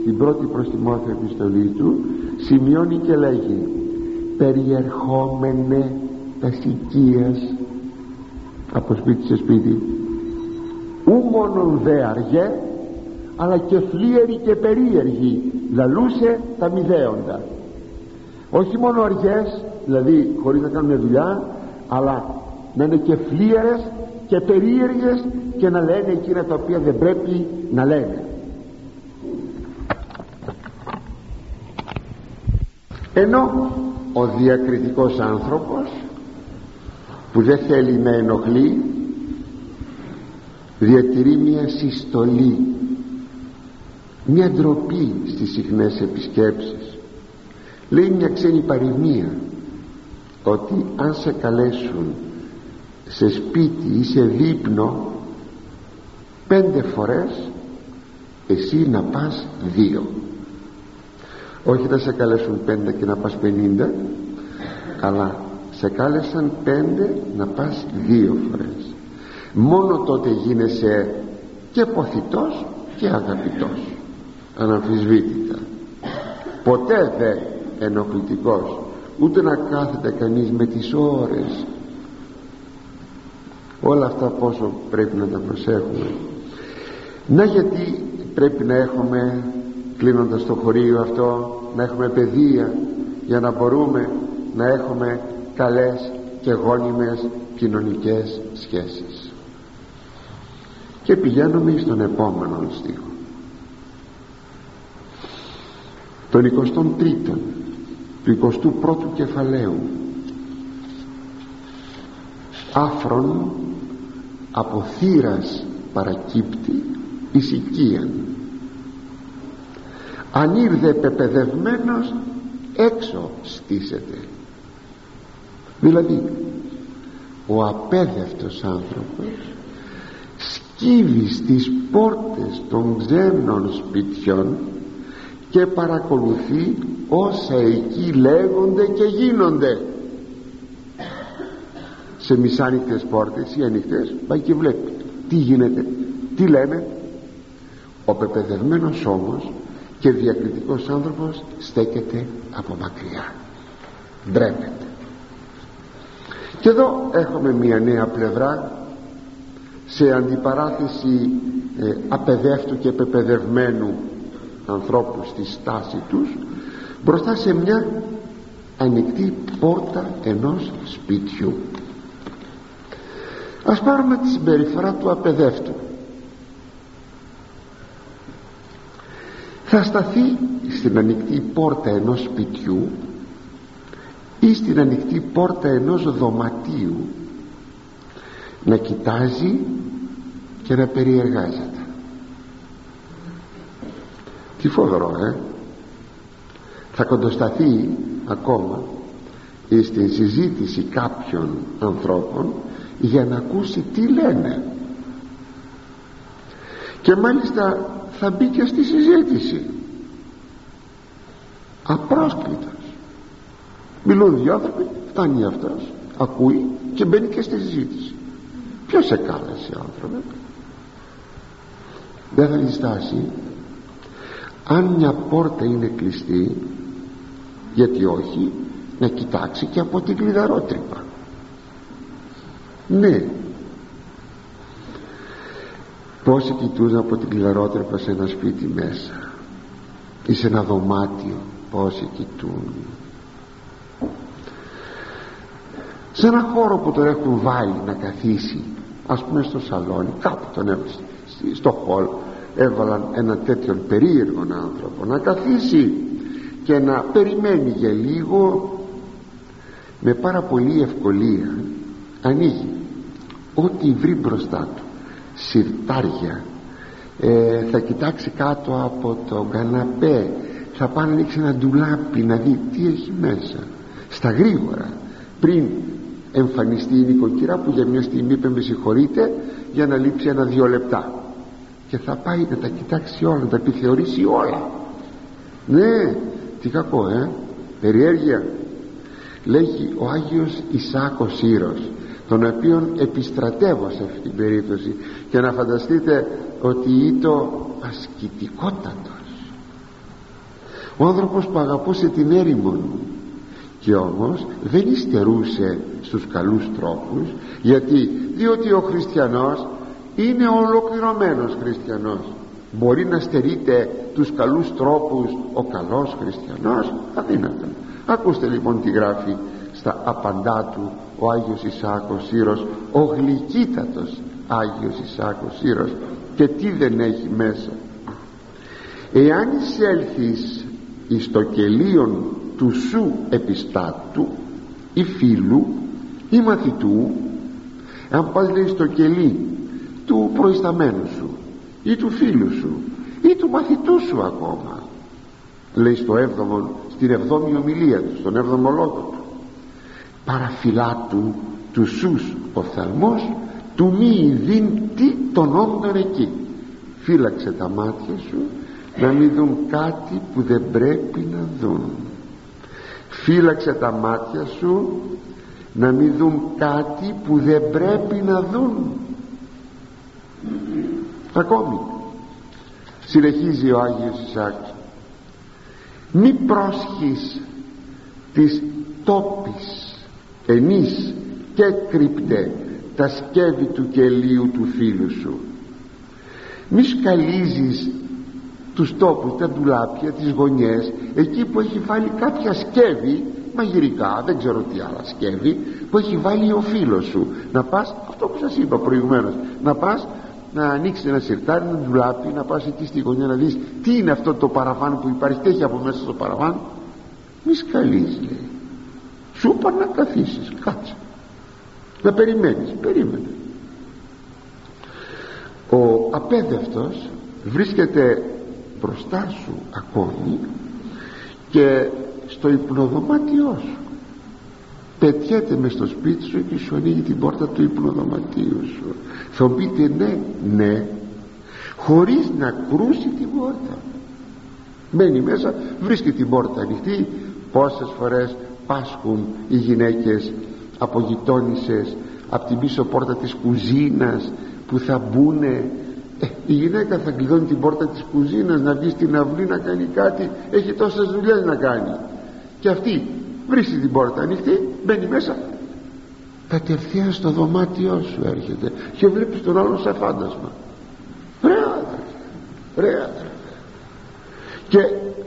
στην πρώτη προς Τιμόθεο επιστολή του σημειώνει και λέγει περιερχόμενε τα οικίας από σπίτι σε σπίτι. Ου μόνον δε αργέ αλλά και φλίεροι και περίεργοι λαλούσε τα μηδέοντα. Όχι μόνο αργές δηλαδή χωρίς να κάνουν δουλειά αλλά να είναι και φλίερες και περίεργες και να λένε εκείνα τα οποία δεν πρέπει να λένε. Ενώ ο διακριτικός άνθρωπος που δεν θέλει να ενοχλεί διατηρεί μια συστολή μια ντροπή στις συχνές επισκέψεις. Λέει μια ξένη παροιμία ότι αν σε καλέσουν σε σπίτι ή σε δείπνο πέντε φορές εσύ να πας δύο. Όχι θα σε καλέσουν πέντε και να πας πενήντα αλλά σε κάλεσαν πέντε να πας δύο φορές. Μόνο τότε γίνεσαι και ποθητός και αγαπητός αναμφισβήτητα. Ποτέ δε ενοχλητικός ούτε να κάθεται κανείς με τις ώρες. Όλα αυτά πόσο πρέπει να τα προσέχουμε. Να γιατί πρέπει να έχουμε κλείνοντας το χωρίο αυτό να έχουμε παιδεία για να μπορούμε να έχουμε καλές και γόνιμες κοινωνικές σχέσεις. Και πηγαίνουμε στον επόμενο στίχο τον 23ο του 21ου κεφαλαίου. Άφρον από θύρας παρακύπτει ησικίαν αν ήρθε πεπαιδευμένος έξω στήσεται. Δηλαδή ο απέδευτος άνθρωπος σκύβει στις πόρτες των ξένων σπιτιών και παρακολουθεί όσα εκεί λέγονται και γίνονται. Σε μισάνοιχτες πόρτες ή ανοιχτές πάει και βλέπει τι γίνεται τι λένε. Ο πεπαιδευμένος όμως και διακριτικός άνθρωπος στέκεται από μακριά. Ντρέπεται. Και εδώ έχουμε μια νέα πλευρά σε αντιπαράθεση ε, απεδεύτου και πεπαιδευμένου ανθρώπους στη στάση τους μπροστά σε μια ανοιχτή πόρτα ενός σπιτιού. Ας πάρουμε τη συμπεριφορά του απεδεύτου θα σταθεί στην ανοιχτή πόρτα ενός σπιτιού ή στην ανοιχτή πόρτα ενός δωματίου να κοιτάζει και να περιεργάζεται τι φοβερό ε. Θα κοντοσταθεί ακόμα στην συζήτηση κάποιων ανθρώπων για να ακούσει τι λένε. Και μάλιστα θα μπει και στη συζήτηση. Απρόσκλητος μιλούν δύο άνθρωποι φτάνει αυτός ακούει και μπαίνει και στη συζήτηση. Ποιος σε κάλεσε άνθρωπε δεν θα διστάσει αν μια πόρτα είναι κλειστή γιατί όχι να κοιτάξει και από την κλειδαρότρυπα. Ναι. Πόσοι κοιτούν από την κλειδαρότρυπα σε ένα σπίτι μέσα ή σε ένα δωμάτιο πόσοι κοιτούν. Σε ένα χώρο που τον έχουν βάλει να καθίσει ας πούμε στο σαλόνι κάπου τον έβαλε στο χώρο έβαλαν ένα τέτοιον περίεργο άνθρωπο να καθίσει και να περιμένει για λίγο με πάρα πολύ ευκολία. Ανοίγει. Ό,τι βρει μπροστά του. Σιρτάρια. Ε, θα κοιτάξει κάτω από το καναπέ. Θα πάει να ανοίξει ένα ντουλάπι να δει τι έχει μέσα. Στα γρήγορα. Πριν εμφανιστεί η νοικοκυρά που για μια στιγμή είπε με συγχωρείτε για να λείψει ένα-δυο λεπτά και θα πάει να τα κοιτάξει όλα να τα επιθεωρήσει όλα. Ναι τι κακό ε. Περιέργεια. Λέγει ο Άγιος Ισάκος Ήρος τον οποίον επιστρατεύω σε αυτή την περίπτωση. Και να φανταστείτε ότι ήταν ασκητικότατος. Ο άνθρωπος που αγαπούσε την έρημο και όμως δεν υστερούσε στους καλούς τρόπους γιατί διότι ο χριστιανός είναι ολοκληρωμένος χριστιανός. Μπορεί να στερείται τους καλούς τρόπους ο καλός χριστιανός. Αδύνατο ακούστε λοιπόν τι γράφει στα απαντά του ο Άγιος Ισάκος Σύρος ο γλυκύτατος Άγιος Ισάκος Σύρος και τι δεν έχει μέσα. Εάν εισέλθεις εις το κελίον του σου επιστάτου ή φίλου ή μαθητού αν πας λέει στο κελί του προϊσταμένου σου ή του φίλου σου ή του μαθητού σου ακόμα. Λέει στο έβδομο στην εβδόμη ομιλία του στον έβδομο λόγο του. Παραφυλάτου του σους οφθαλμός του μη ειδήν τι των όντων εκεί. Φύλαξε τα μάτια σου να μην δουν κάτι που δεν πρέπει να δουν. Φύλαξε τα μάτια σου να μην δουν κάτι που δεν πρέπει να δουν ακόμη συνεχίζει ο Άγιος Ισάκ. Μη πρόσχεις της τόπης ενής και κρυπτε τα σκεύη του κελίου του φίλου σου. Μη σκαλίζεις τους τόπους, τα ντουλάπια, τις γωνιές εκεί που έχει βάλει κάποια σκεύη μαγειρικά, δεν ξέρω τι άλλα σκεύη που έχει βάλει ο φίλος σου. Να πας, αυτό που σας είπα προηγουμένως να πας να ανοίξει ένα σιρτάρι, ένα ντουλάπι να πας εκεί στη γωνιά να δεις τι είναι αυτό το παραβάν που υπάρχει τι έχει από μέσα στο παραβάν μη σκαλείς λέει. Σου είπα να καθίσεις κάτσε. Να περιμένεις περίμενε. Ο απέδευτος βρίσκεται μπροστά σου ακόμη και στο υπνοδωμάτιό σου. Πετιέται μες στο σπίτι σου και σου ανοίγει την πόρτα του υπνοδωματίου σου θα πείτε ναι, ναι χωρίς να κρούσει την πόρτα. Μένει μέσα βρίσκει την πόρτα ανοιχτή πόσες φορές πάσχουν οι γυναίκες από γειτόνισσες από την πίσω πόρτα της κουζίνας που θα μπουνε ε, η γυναίκα θα κλειδώνει την πόρτα της κουζίνας να βγει στην αυλή να κάνει κάτι έχει τόσες δουλειές να κάνει. Και αυτή βρίσκει την πόρτα ανοιχτή μπαίνει μέσα κατευθείαν στο δωμάτιό σου έρχεται και βλέπεις τον άλλο σαν φάντασμα. Ρε άδερφε ρε άδερφε και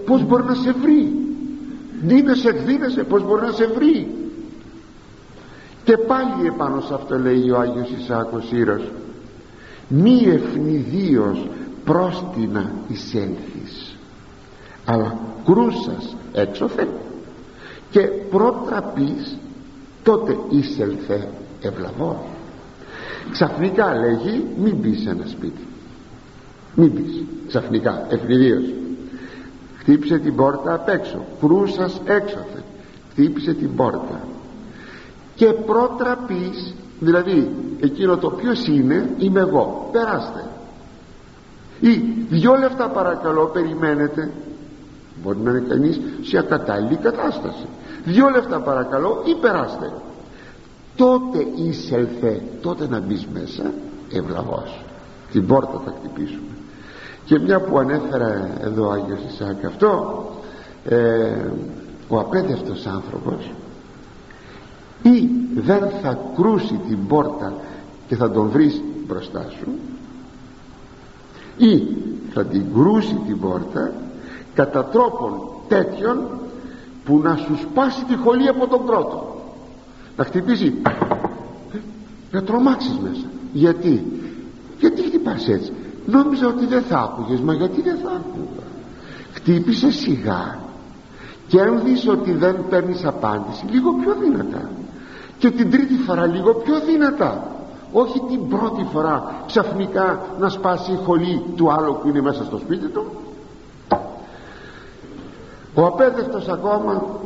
πως μπορεί να σε βρει; Δίνεσαι εκδίνεσαι πως μπορεί να σε βρει; Και πάλι επάνω σε αυτό λέει ο Άγιος Ισάκος Ήρος μη ευνηδίως πρόστινα εισέλθεις αλλά κρούσας έξωθεν και πρότραπης τότε εισελθε ευλαβός ξαφνικά λέγει μην μπει σε ένα σπίτι μην μπεις. Ξαφνικά ευνηδίως χτύπησε την πόρτα απ' έξω. Κρούσας έξωθε. Χτύπησε την πόρτα και πρότραπης δηλαδή εκείνο το ποιος είναι είμαι εγώ. Περάστε ή δυο λεφτά παρακαλώ περιμένετε μπορεί να είναι κανείς σε ακατάλληλη κατάσταση δυο λεφτά παρακαλώ ή περάστε. Τότε εισελθε τότε να μπεις μέσα ευλαβός. Την πόρτα θα χτυπήσουμε. Και μια που ανέφερα εδώ ο Άγιος Ισάκ αυτό ε, ο απέδευτος άνθρωπος ή δεν θα κρούσει την πόρτα και θα τον βρεις μπροστά σου ή θα την κρούσει την πόρτα κατά τρόπον τέτοιον που να σου σπάσει τη χολή από τον πρώτο να χτυπήσει. Να τρομάξεις μέσα. Γιατί; Γιατί χτυπάς έτσι; Νόμιζα ότι δεν θα άκουγες μα γιατί δεν θα άκουγα; Χτύπησε σιγά και αν δεις ότι δεν παίρνεις απάντηση λίγο πιο δυνατά και την τρίτη φορά λίγο πιο δυνατά όχι την πρώτη φορά ξαφνικά να σπάσει η χολή του άλλου που είναι μέσα στο σπίτι του ο απέδευτος ακόμα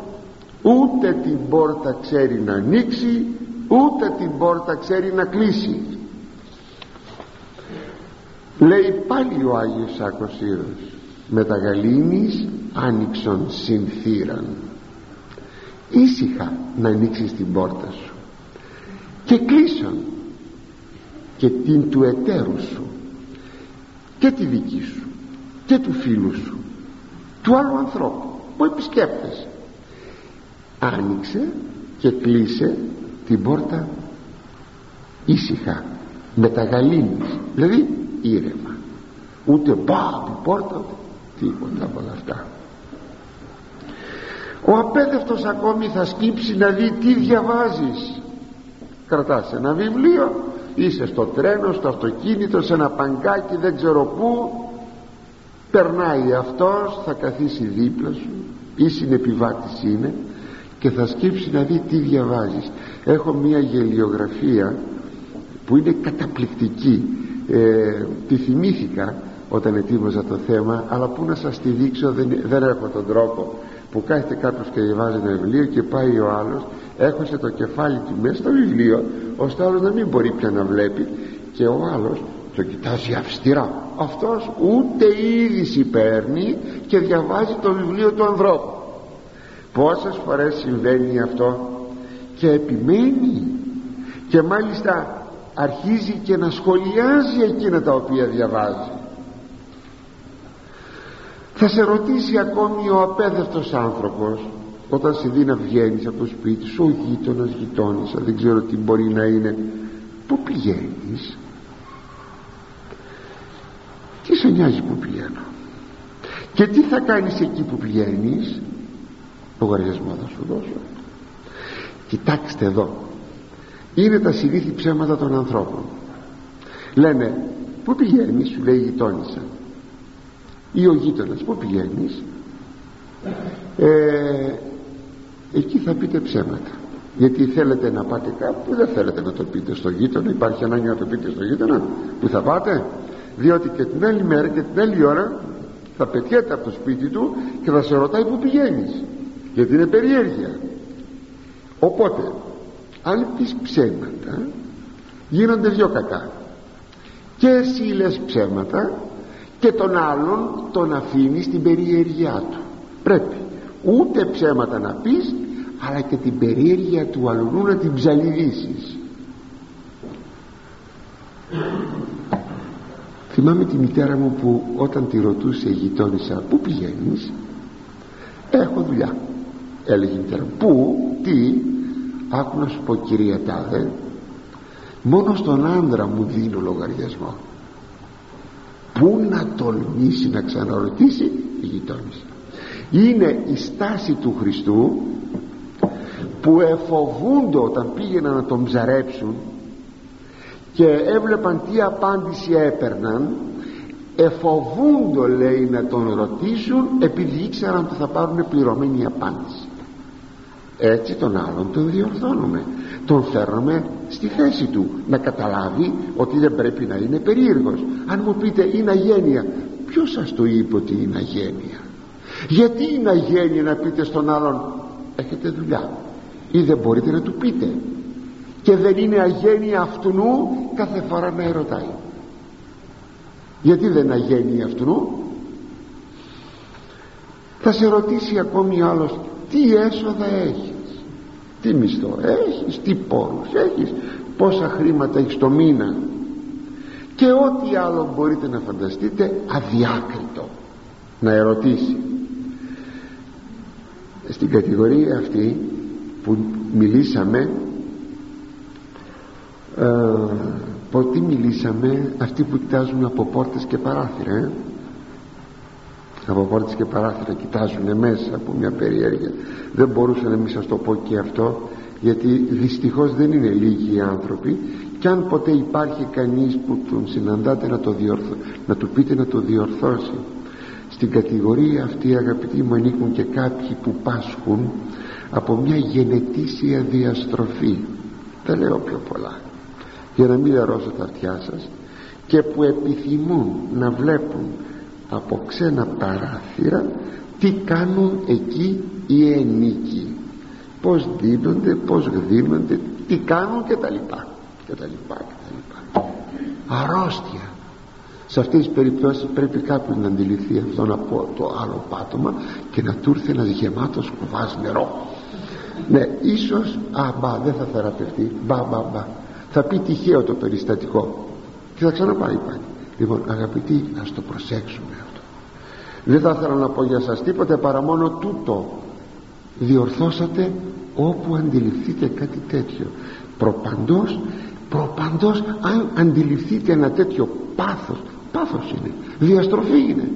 ούτε την πόρτα ξέρει να ανοίξει ούτε την πόρτα ξέρει να κλείσει. Λέει πάλι ο Άγιος Σάκος Ήρος με τα γαλήνης άνοιξον συνθήραν. Ήσυχα να ανοίξεις την πόρτα σου και κλείσαν και την του εταίρου σου και τη δική σου και του φίλου σου του άλλου ανθρώπου που επισκέπτεσαι. Άνοιξε και κλείσε την πόρτα ήσυχα με τα γαλήνης δηλαδή ήρεμα. Ούτε πά την πόρτα ούτε τίποτα από όλα αυτά. Ο απέδευτος ακόμη θα σκύψει να δει τι διαβάζεις. Κρατάς ένα βιβλίο είσαι στο τρένο, στο αυτοκίνητο, σε ένα παγκάκι δεν ξέρω πού περνάει αυτός θα καθίσει δίπλα σου ή συνεπιβάτης είναι και θα σκύψει να δει τι διαβάζεις. Έχω μια γελιογραφία που είναι καταπληκτική. Ε, τη θυμήθηκα όταν ετοίμαζα το θέμα αλλά που να σας τη δείξω δεν, δεν έχω τον τρόπο. Που κάθεται κάποιος και διαβάζει ένα βιβλίο και πάει ο άλλος έχωσε το κεφάλι του μέσα στο βιβλίο ώστε ο άλλος να μην μπορεί πια να βλέπει. Και ο άλλος το κοιτάζει αυστηρά. Αυτός ούτε είδηση παίρνει και διαβάζει το βιβλίο του ανθρώπου. Πόσες φορές συμβαίνει αυτό και επιμένει και μάλιστα αρχίζει και να σχολιάζει εκείνα τα οποία διαβάζει. Θα σε ρωτήσει ακόμη ο απέδευτος άνθρωπος όταν σε δει να βγαίνεις από το σπίτι σου ο γείτονας γειτόνισσα δεν ξέρω τι μπορεί να είναι πού πηγαίνεις; τι σε νοιάζει που πηγαίνω. Και τι θα κάνεις εκεί που πηγαίνεις; Λογαριασμό θα σου δώσω. Κοιτάξτε εδώ. Είναι τα συνήθι ψέματα των ανθρώπων. Λένε πού πηγαίνεις; σου λέει η γειτόνισσα. Ή ο γείτονας πού πηγαίνεις; Ε, εκεί θα πείτε ψέματα. Γιατί θέλετε να πάτε κάπου δεν θέλετε να το πείτε στο γείτονα υπάρχει ανάγκη να το πείτε στο γείτονα που θα πάτε διότι και την άλλη μέρα και την άλλη ώρα θα πετιέται από το σπίτι του και θα σε ρωτάει που πηγαίνεις γιατί είναι περιέργεια. Οπότε αν πεις ψέματα γίνονται δυο κακά. Και εσύ λες ψέματα και τον άλλον τον αφήνεις στην περιέργειά του. Πρέπει ούτε ψέματα να πεις αλλά και την περιέργεια του αλλού να την ψαλιδίσεις θυμάμαι τη μητέρα μου που όταν τη ρωτούσε η γειτόνισσα πού πηγαίνεις; Έχω δουλειά έλεγε η μητέρα πού, τι; Άκου να σου πω κυρία Τάδε μόνο στον άντρα μου δίνω λογαριασμό πού να τολμήσει να ξαναρωτήσει η γειτόνισσα είναι η στάση του Χριστού που εφοβούνται όταν πήγαιναν να τον ψαρέψουν και έβλεπαν τι απάντηση έπαιρναν. Εφοβούντο λέει να τον ρωτήσουν επειδή ήξεραν ότι θα πάρουν πληρωμένη απάντηση έτσι τον άλλον τον διορθώνουμε. Τον φέρνουμε στη θέση του να καταλάβει ότι δεν πρέπει να είναι περίεργος. Αν μου πείτε είναι αγένεια ποιος σας το είπε ότι είναι αγένεια; Γιατί είναι αγένεια να πείτε στον άλλον έχετε δουλειά ή δεν μπορείτε να του πείτε και δεν είναι αγένεια αυτού κάθε φορά να ερωτάει γιατί δεν είναι αγένεια αυτού θα σε ρωτήσει ακόμη άλλος τι έσοδα έχεις; Τι μισθό έχεις; Τι πόρους έχεις; Πόσα χρήματα έχεις το μήνα; Και ό,τι άλλο μπορείτε να φανταστείτε αδιάκριτο να ερωτήσει. Στην κατηγορία αυτή που μιλήσαμε ε, τι μιλήσαμε αυτοί που κοιτάζουν από πόρτες και παράθυρα ε; από πόρτες και παράθυρα κοιτάζουν μέσα από μια περιέργεια. Δεν μπορούσα να μην σας το πω και αυτό γιατί δυστυχώς δεν είναι λίγοι οι άνθρωποι. Και αν ποτέ υπάρχει κανείς που τον συναντάτε να, το διορθώ, να του πείτε να το διορθώσει. Στην κατηγορία αυτή αγαπητοί μου ανήκουν και κάποιοι που πάσχουν από μια γενετήσια διαστροφή. Δεν λέω πιο πολλά για να μην λερώσω τα αυτιά σας και που επιθυμούν να βλέπουν από ξένα παράθυρα τι κάνουν εκεί οι ενίκοι. Πως δίνονται, πως γδίνονται τι κάνουν και τα λοιπά και τα λοιπά και τα λοιπά. Αρρώστια. Σε αυτές τις περιπτώσεις πρέπει κάποιος να αντιληφθεί αυτόν από το άλλο πάτωμα και να του έρθει ένας γεμάτος κουβάς νερό. Ναι ίσως α μπα δεν θα θεραπευτεί. Μπα μπα μπα θα πει τυχαίο το περιστατικό. Και θα ξαναπάει πάλι. Λοιπόν αγαπητοί ας το προσέξουμε αυτό. Δεν θα ήθελα να πω για σας τίποτε παρά μόνο τούτο. Διορθώσατε όπου αντιληφθείτε κάτι τέτοιο. Προπαντός προπαντός αν αντιληφθείτε ένα τέτοιο πάθος πάθος είναι διαστροφή είναι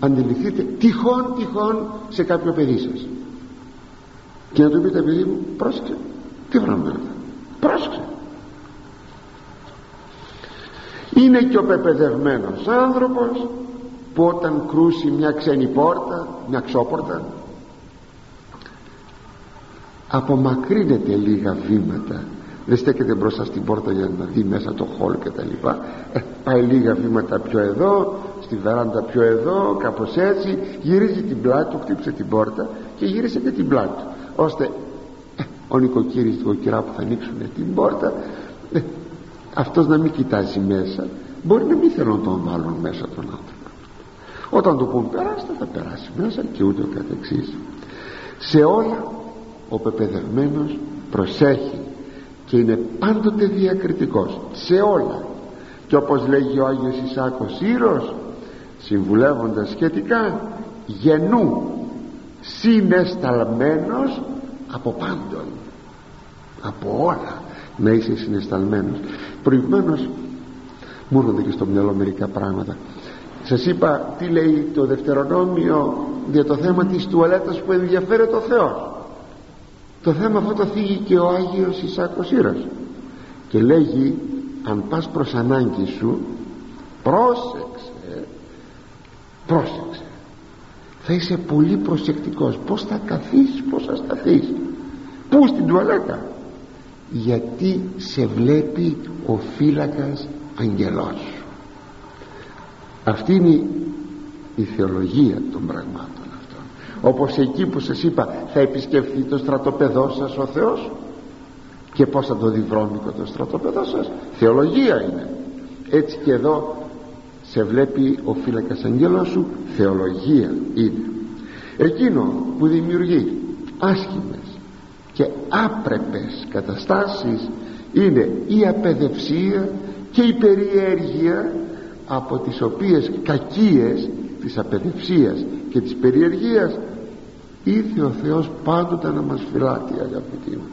αντιληφθείτε τυχόν τυχόν σε κάποιο παιδί σας. Και να του πείτε παιδί μου πρόσεξε τι βράμε πρόσεξε είναι και ο πεπαιδευμένος άνθρωπος που όταν κρούσει μια ξένη πόρτα μια ξόπορτα απομακρύνεται λίγα βήματα. Δεν στέκεται μπροστά στην πόρτα για να δει μέσα το χολ και τα λοιπά. Ε, πάει λίγα βήματα πιο εδώ στη βεράντα πιο εδώ κάπως έτσι. Γυρίζει την πλάτη του χτύπησε την πόρτα και γύρισε και την πλάτη του. Ώστε ε, ο νοικοκύρης του νοικοκυρά που θα ανοίξουν την πόρτα ε, αυτός να μην κοιτάζει μέσα. Μπορεί να μην θέλουν να τον βάλουν μέσα τον άνθρωπο. Όταν του πούν περάστε θα περάσει μέσα και ούτε ο καθεξής. Σε όλα ο πεπαιδευμένος προσέχει και είναι πάντοτε διακριτικός. Σε όλα. Και όπως λέγει ο Άγιος Ισάκος Ήρος συμβουλεύοντας σχετικά γενού συνεσταλμένος από πάντων από όλα να είσαι συνεσταλμένος προηγουμένως. Μου έρχονται και στο μυαλό μερικά πράγματα. Σας είπα τι λέει το δευτερονόμιο για το θέμα της τουαλέτας που ενδιαφέρει το Θεό. Το θέμα αυτό το θίγει και ο Άγιος Ισάκος Ήρας και λέγει αν πας προς ανάγκη σου πρόσεξε πρόσεξε. Θα είσαι πολύ προσεκτικός. Πως θα καθίσεις πως θα σταθείς. Πού στην τουαλέτα. Γιατί σε βλέπει ο φύλακας αγγελός. Αυτή είναι η θεολογία των πραγμάτων αυτών. Όπως εκεί που σας είπα θα επισκεφθεί το στρατοπεδό σας ο Θεός και πως θα το δει βρώμικο το στρατοπεδό σας. Θεολογία είναι. Έτσι και εδώ σε βλέπει ο φύλακας αγγέλος σου θεολογία είναι. Εκείνο που δημιουργεί άσχημες και άπρεπες καταστάσεις είναι η απεδευσία και η περιέργεια από τις οποίες κακίες της απεδευσίας και της περιεργίας ήρθε ο Θεός πάντοτε να μας φυλάτει αγαπητοί μου.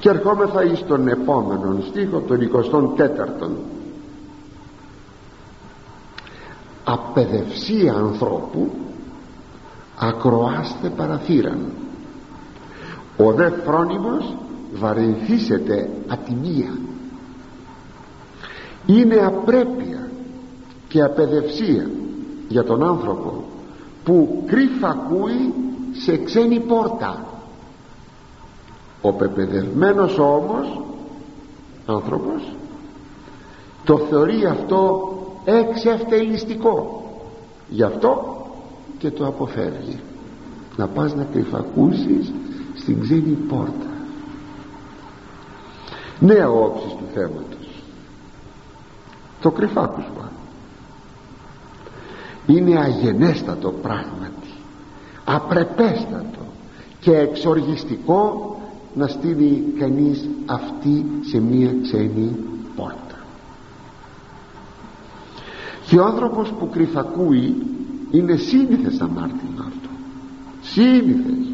Και ερχόμεθα εις τον επόμενον στίχο τον 24 απεδευσία ανθρώπου ακροάστε παραθύραν. Ο δε φρόνιμος βαρυνθήσεται ατιμία είναι απρέπεια και απεδευσία για τον άνθρωπο που κρύφα ακούει σε ξένη πόρτα. Ο πεπαιδευμένος όμως άνθρωπος το θεωρεί αυτό εξευτελιστικό. Γι' αυτό και το αποφεύγει. Να πας να κρυφακούσεις στην ξένη πόρτα νέα όψη του θέματος. Το κρυφάκουσμα είναι αγενέστατο πράγματι απρεπέστατο και εξοργιστικό να στείλει κανείς αυτή σε μία ξένη πόρτα. Και ο άνθρωπος που κρυφακούει είναι σύνηθες αμάρτημα αυτό σύνηθες.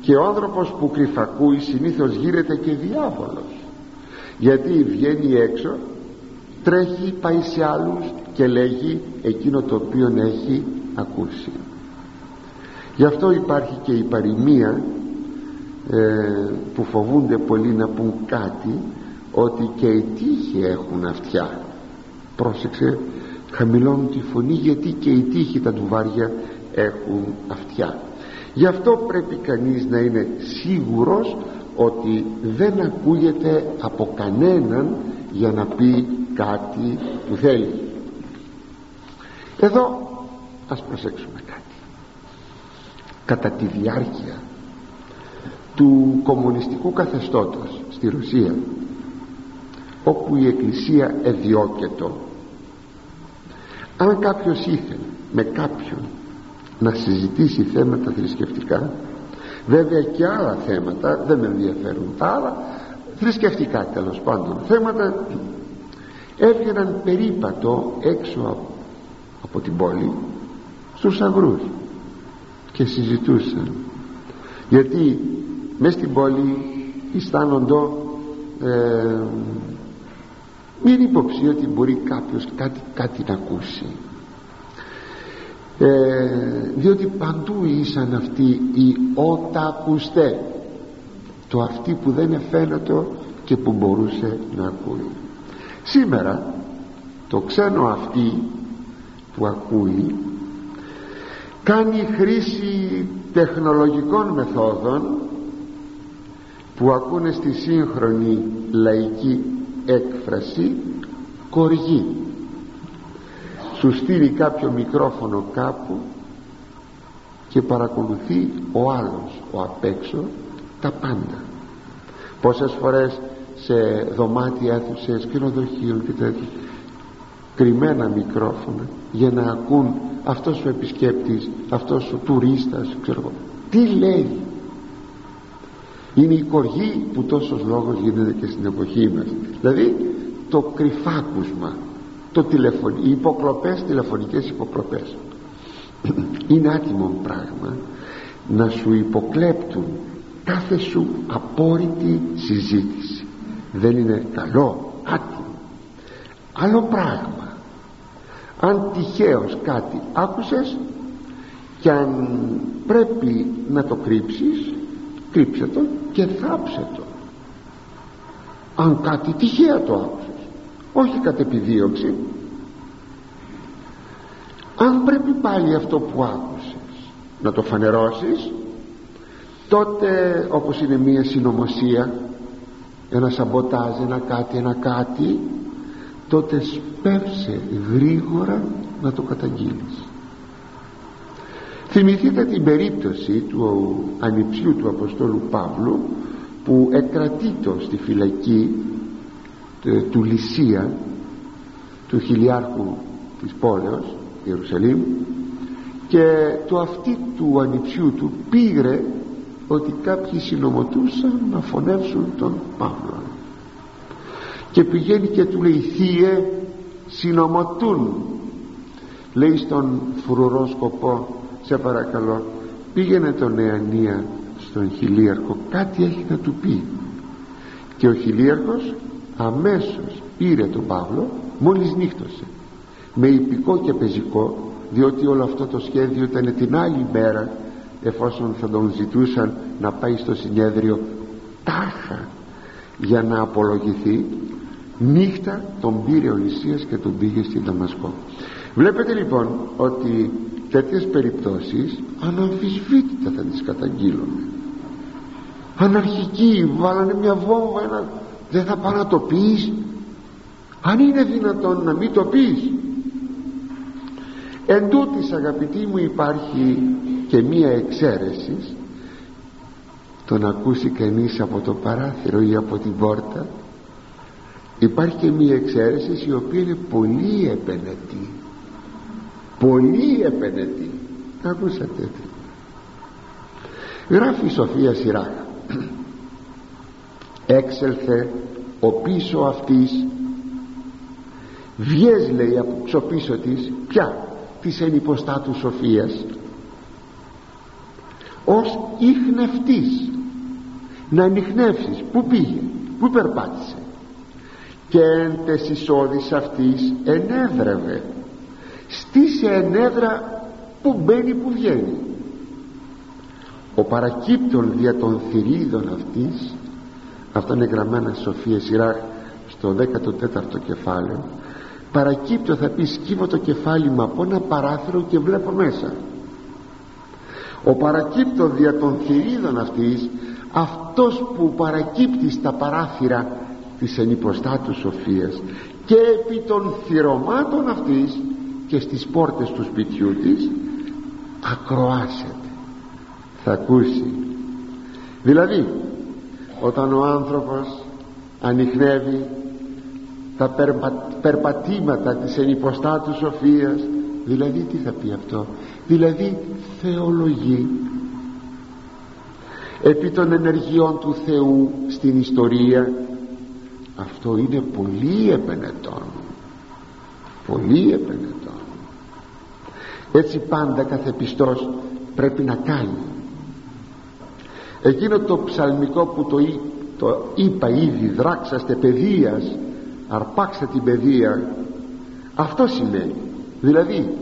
Και ο άνθρωπος που κρυφακούει συνήθως γύρεται και διάβολος γιατί βγαίνει έξω τρέχει πάει σε άλλους και λέγει εκείνο το οποίο έχει ακούσει. Γι' αυτό υπάρχει και η παροιμία ε, που φοβούνται πολλοί να πούν κάτι ότι και οι τύχοι έχουν αυτιά. Πρόσεξε χαμηλώνουν τη φωνή γιατί και οι τύχοι τα τουβάρια έχουν αυτιά. Γι' αυτό πρέπει κανείς να είναι σίγουρος ότι δεν ακούγεται από κανέναν για να πει κάτι που θέλει. Εδώ ας προσέξουμε κάτι. Κατά τη διάρκεια του κομμουνιστικού καθεστώτος στη Ρωσία όπου η Εκκλησία εδιώκετο αν κάποιος ήθελε με κάποιον να συζητήσει θέματα θρησκευτικά βέβαια και άλλα θέματα δεν με ενδιαφέρουν. Τα άλλα θρησκευτικά τέλος πάντων θέματα έβγαιναν περίπατο έξω από την πόλη στους αγρούς και γιατί μες στην πόλη αισθάνονται ε, μην υποψεί ότι μπορεί κάποιος κάτι, κάτι να ακούσει ε, διότι παντού ήσαν αυτοί οι οτακουστέ. Το αυτοί που δεν εφαίνεται και που μπορούσε να ακούει. Σήμερα το ξένο αυτή που ακούει κάνει χρήση τεχνολογικών μεθόδων που ακούνε στη σύγχρονη λαϊκή έκφραση κοργή σου στείλει κάποιο μικρόφωνο κάπου και παρακολουθεί ο άλλος ο απ' έξω τα πάντα. Πόσες φορές σε δωμάτια αίθουσες ξενοδοχείων και τέτοια κρυμμένα μικρόφωνα για να ακούν αυτός ο επισκέπτης αυτός ο τουρίστας ξέρω τι λέει; Είναι η κοργή που τόσος λόγος γίνεται και στην εποχή μας. Δηλαδή το κρυφάκουσμα το τηλεφων... οι υποκλοπές τηλεφωνικές υποκλοπές είναι άτιμο πράγμα να σου υποκλέπτουν κάθε σου απόρριτη συζήτηση. Δεν είναι καλό άτιμο. Άλλο πράγμα αν τυχαίως κάτι άκουσες και αν πρέπει να το κρύψεις κρύψε το και θάψε το. Αν κάτι τυχαία το άκουσες όχι κατ' επιδίωξη. Αν πρέπει πάλι αυτό που άκουσες να το φανερώσεις τότε όπως είναι μία συνωμοσία ένα σαμποτάζ, ένα κάτι, ένα κάτι τότε σπεύσε γρήγορα να το καταγγείλεις. Θυμηθείτε την περίπτωση του ανιψιού του Αποστόλου Παύλου που εκρατείτο στη φυλακή ε, του Λυσία του χιλιάρχου της πόλεως Ιερουσαλήμ και το αυτή του ανιψιού του πήρε ότι κάποιοι συνομωτούσαν να φωνεύσουν τον Παύλο. Και πηγαίνει και του λέει θύε συνομωτούν λέει στον φρουρό σκοπό σε παρακαλώ πήγαινε τον Νεανία στον χιλίαρχο κάτι έχει να του πει και ο χιλίαρχος αμέσως πήρε τον Παύλο μόλις νύχτωσε. Με υπηκό και πεζικό διότι όλο αυτό το σχέδιο ήταν την άλλη μέρα εφόσον θα τον ζητούσαν να πάει στο συνέδριο τάχα για να απολογηθεί νύχτα τον πήρε ο Λυσίας και τον πήγε στην Δαμασκό. Βλέπετε λοιπόν ότι τέτοιες περιπτώσεις αναμφισβήτητα θα τις καταγγείλουμε. Αναρχικοί βάλανε μια βόμβα ένα... δεν θα πάει να το πεις. Αν είναι δυνατόν να μην το πεις. Εν τούτης αγαπητοί μου υπάρχει και μία εξαίρεση. Το να ακούσει κανείς από το παράθυρο ή από την πόρτα. Υπάρχει και μία εξαίρεση η οποία είναι πολύ επενετή. Πολύ επενετή. Ακούσατε. Τι γράφει η Σοφία Σιράχ έξελθε ο πίσω αυτής. Βγες λέει από πίσω της. Πια της ενυποστάτου Σοφίας. Ως ίχνευτής. Να ανοιχνεύσεις που πήγε; Που περπάτησε; Και εν τες εισόδης αυτής ενέδρευε. Στήσε ενέδρα που μπαίνει που βγαίνει. Ο παρακύπτων δια των θηρίδων αυτής αυτό είναι γραμμένα Σοφία Σιράχ στο 14ο κεφάλαιο. Παρακύπτω θα πει σκύβω το κεφάλι μου από ένα παράθυρο και βλέπω μέσα. Ο παρακύπτω δια των θηρίδων αυτής αυτός που παρακύπτει στα παράθυρα της ενυποστάτους σοφίας και επί των θυρωμάτων αυτής και στις πόρτες του σπιτιού της ακροάσεται. Θα ακούσει. Δηλαδή όταν ο άνθρωπος ανοιχνεύει τα περπατήματα της ενυποστάτους σοφίας δηλαδή τι θα πει αυτό δηλαδή θεολογεί επί των ενεργειών του Θεού στην ιστορία. Αυτό είναι πολύ επενετών πολύ επενετών έτσι πάντα κάθε πιστός πρέπει να κάνει εκείνο το ψαλμικό που το, το είπα ήδη δράξαστε παιδείας αρπάξτε την παιδεία. Αυτό σημαίνει. Δηλαδή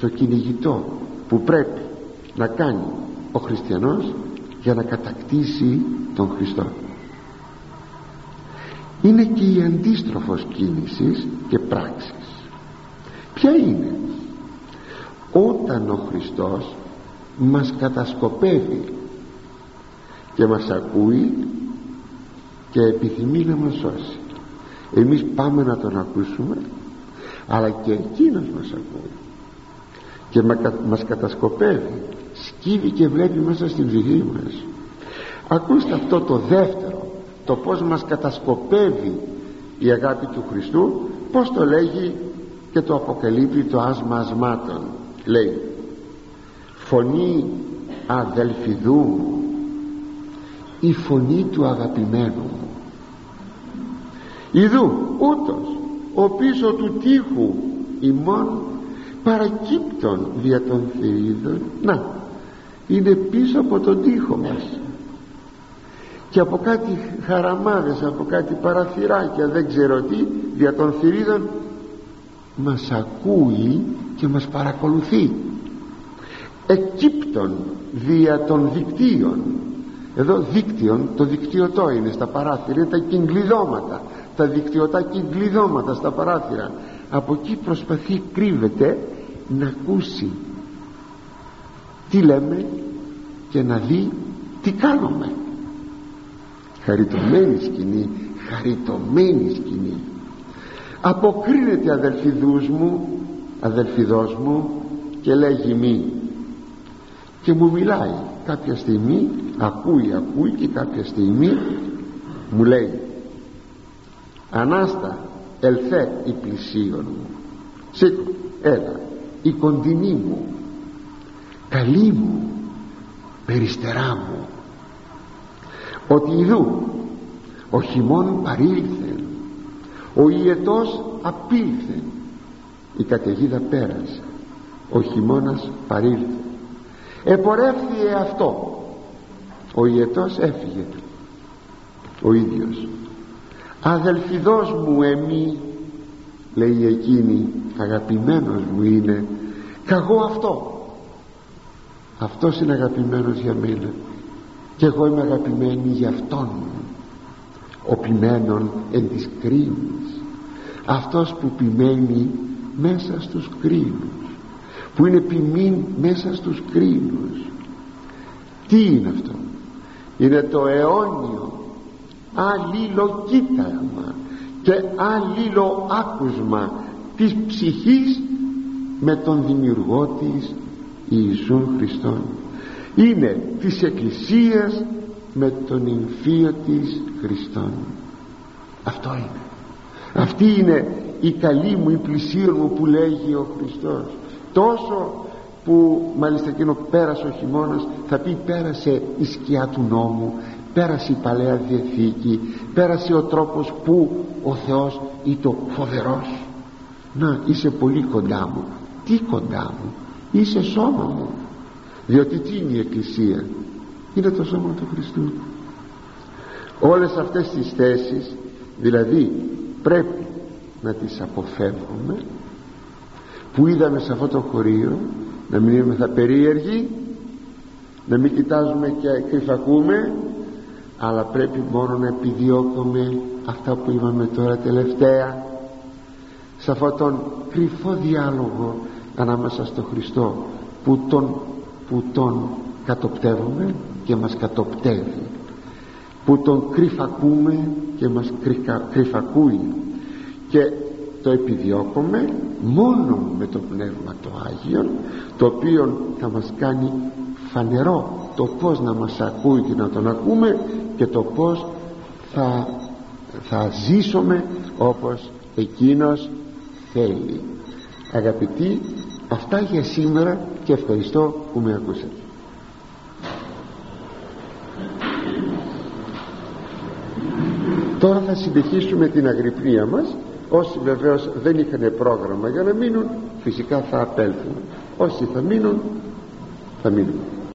το κυνηγητό που πρέπει να κάνει ο χριστιανός για να κατακτήσει τον Χριστό. Είναι και η αντίστροφος κίνησης και πράξης. Ποια είναι; Όταν ο Χριστός μας κατασκοπεύει και μας ακούει και επιθυμεί να μας σώσει. Εμείς πάμε να τον ακούσουμε αλλά και εκείνος μας ακούει. Και μας κατασκοπεύει σκύβει και βλέπει μέσα στην ψυχή μας. Ακούστε αυτό το δεύτερο το πως μας κατασκοπεύει η αγάπη του Χριστού πως το λέγει και το αποκαλύπτει το άσμα ασμάτων. Λέει φωνή αδελφιδού η φωνή του αγαπημένου Ιδού ούτως ο πίσω του τείχου ημών παρακύπτων δια των θηρίδων. Να είναι πίσω από τον τείχο μας. Και από κάτι χαραμάδες από κάτι παραθυράκια δεν ξέρω τι δια των θηρίδων μας ακούει και μας παρακολουθεί. Εκκύπτων δια των δικτύων εδώ δίκτυον το δικτυωτό είναι στα παράθυρα είναι τα κυγκλειδώματα τα δικτυωτά κυγκλειδώματα στα παράθυρα. Από εκεί προσπαθεί κρύβεται να ακούσει τι λέμε και να δει τι κάνουμε. Χαριτωμένη σκηνή χαριτωμένη σκηνή. Αποκρίνεται αδελφιδούς μου αδελφιδός μου και λέγει μη. Και μου μιλάει κάποια στιγμή ακούει ακούει και κάποια στιγμή μου λέει Ανάστα ελθέ η πλησίον μου. Σήκω έλα η κοντινή μου. Καλή μου περιστερά μου. Ότι ειδού ο χειμών παρήλθε ο ιετός απήλθε. Η καταιγίδα πέρασε ο χειμώνας παρήλθε επορεύθη αυτό. Ο ιετός έφυγε ο ίδιος. Αδελφιδός μου εμεί λέει εκείνη αγαπημένος μου είναι. Καγώ αυτό. Αυτός είναι αγαπημένος για μένα. Και εγώ είμαι αγαπημένη για αυτόν. Ο ποιμένον εν της κρίνης. Αυτός που ποιμένει μέσα στους κρίνους που είναι ποιμήν μέσα στους κρίνους. Τι είναι αυτό; Είναι το αιώνιο αλληλοκοίταγμα και αλληλοάκουσμα της ψυχής με τον δημιουργό της Ιησού Χριστόν. Είναι της Εκκλησίας με τον Ιμφίο της Χριστόν. Αυτό είναι. Αυτή είναι η καλή μου η πλησίον μου που λέγει ο Χριστός τόσο που μάλιστα εκείνο πέρασε ο χειμώνας θα πει πέρασε η σκιά του νόμου πέρασε η Παλαιά Διαθήκη πέρασε ο τρόπος που ο Θεός ήταν φοβερός. Να είσαι πολύ κοντά μου τι κοντά μου είσαι σώμα μου διότι τι είναι η Εκκλησία είναι το σώμα του Χριστού όλες αυτές τις θέσεις δηλαδή πρέπει να τις αποφεύγουμε που είδαμε σε αυτό το χωρίο να μην είμαστε περίεργοι να μην κοιτάζουμε και κρυφακούμε αλλά πρέπει μόνο να επιδιώκουμε αυτά που είπαμε τώρα τελευταία σε αυτόν τον κρυφό διάλογο ανάμεσα στο Χριστό που τον, που τον κατοπτεύουμε και μας κατοπτεύει που τον κρυφακούμε και μας κρυφακούει και το επιδιώκουμε μόνο με το Πνεύμα το Άγιον το οποίο θα μας κάνει φανερό το πως να μας ακούει και να τον ακούμε και το πως θα, ζήσουμε όπως εκείνος θέλει. Αγαπητοί αυτά για σήμερα και ευχαριστώ που με ακούσατε. Τώρα θα συνεχίσουμε την αγρυπνία μας όσοι βεβαίως δεν είχαν πρόγραμμα για να μείνουν φυσικά θα απέλθουν. Όσοι θα μείνουν θα μείνουν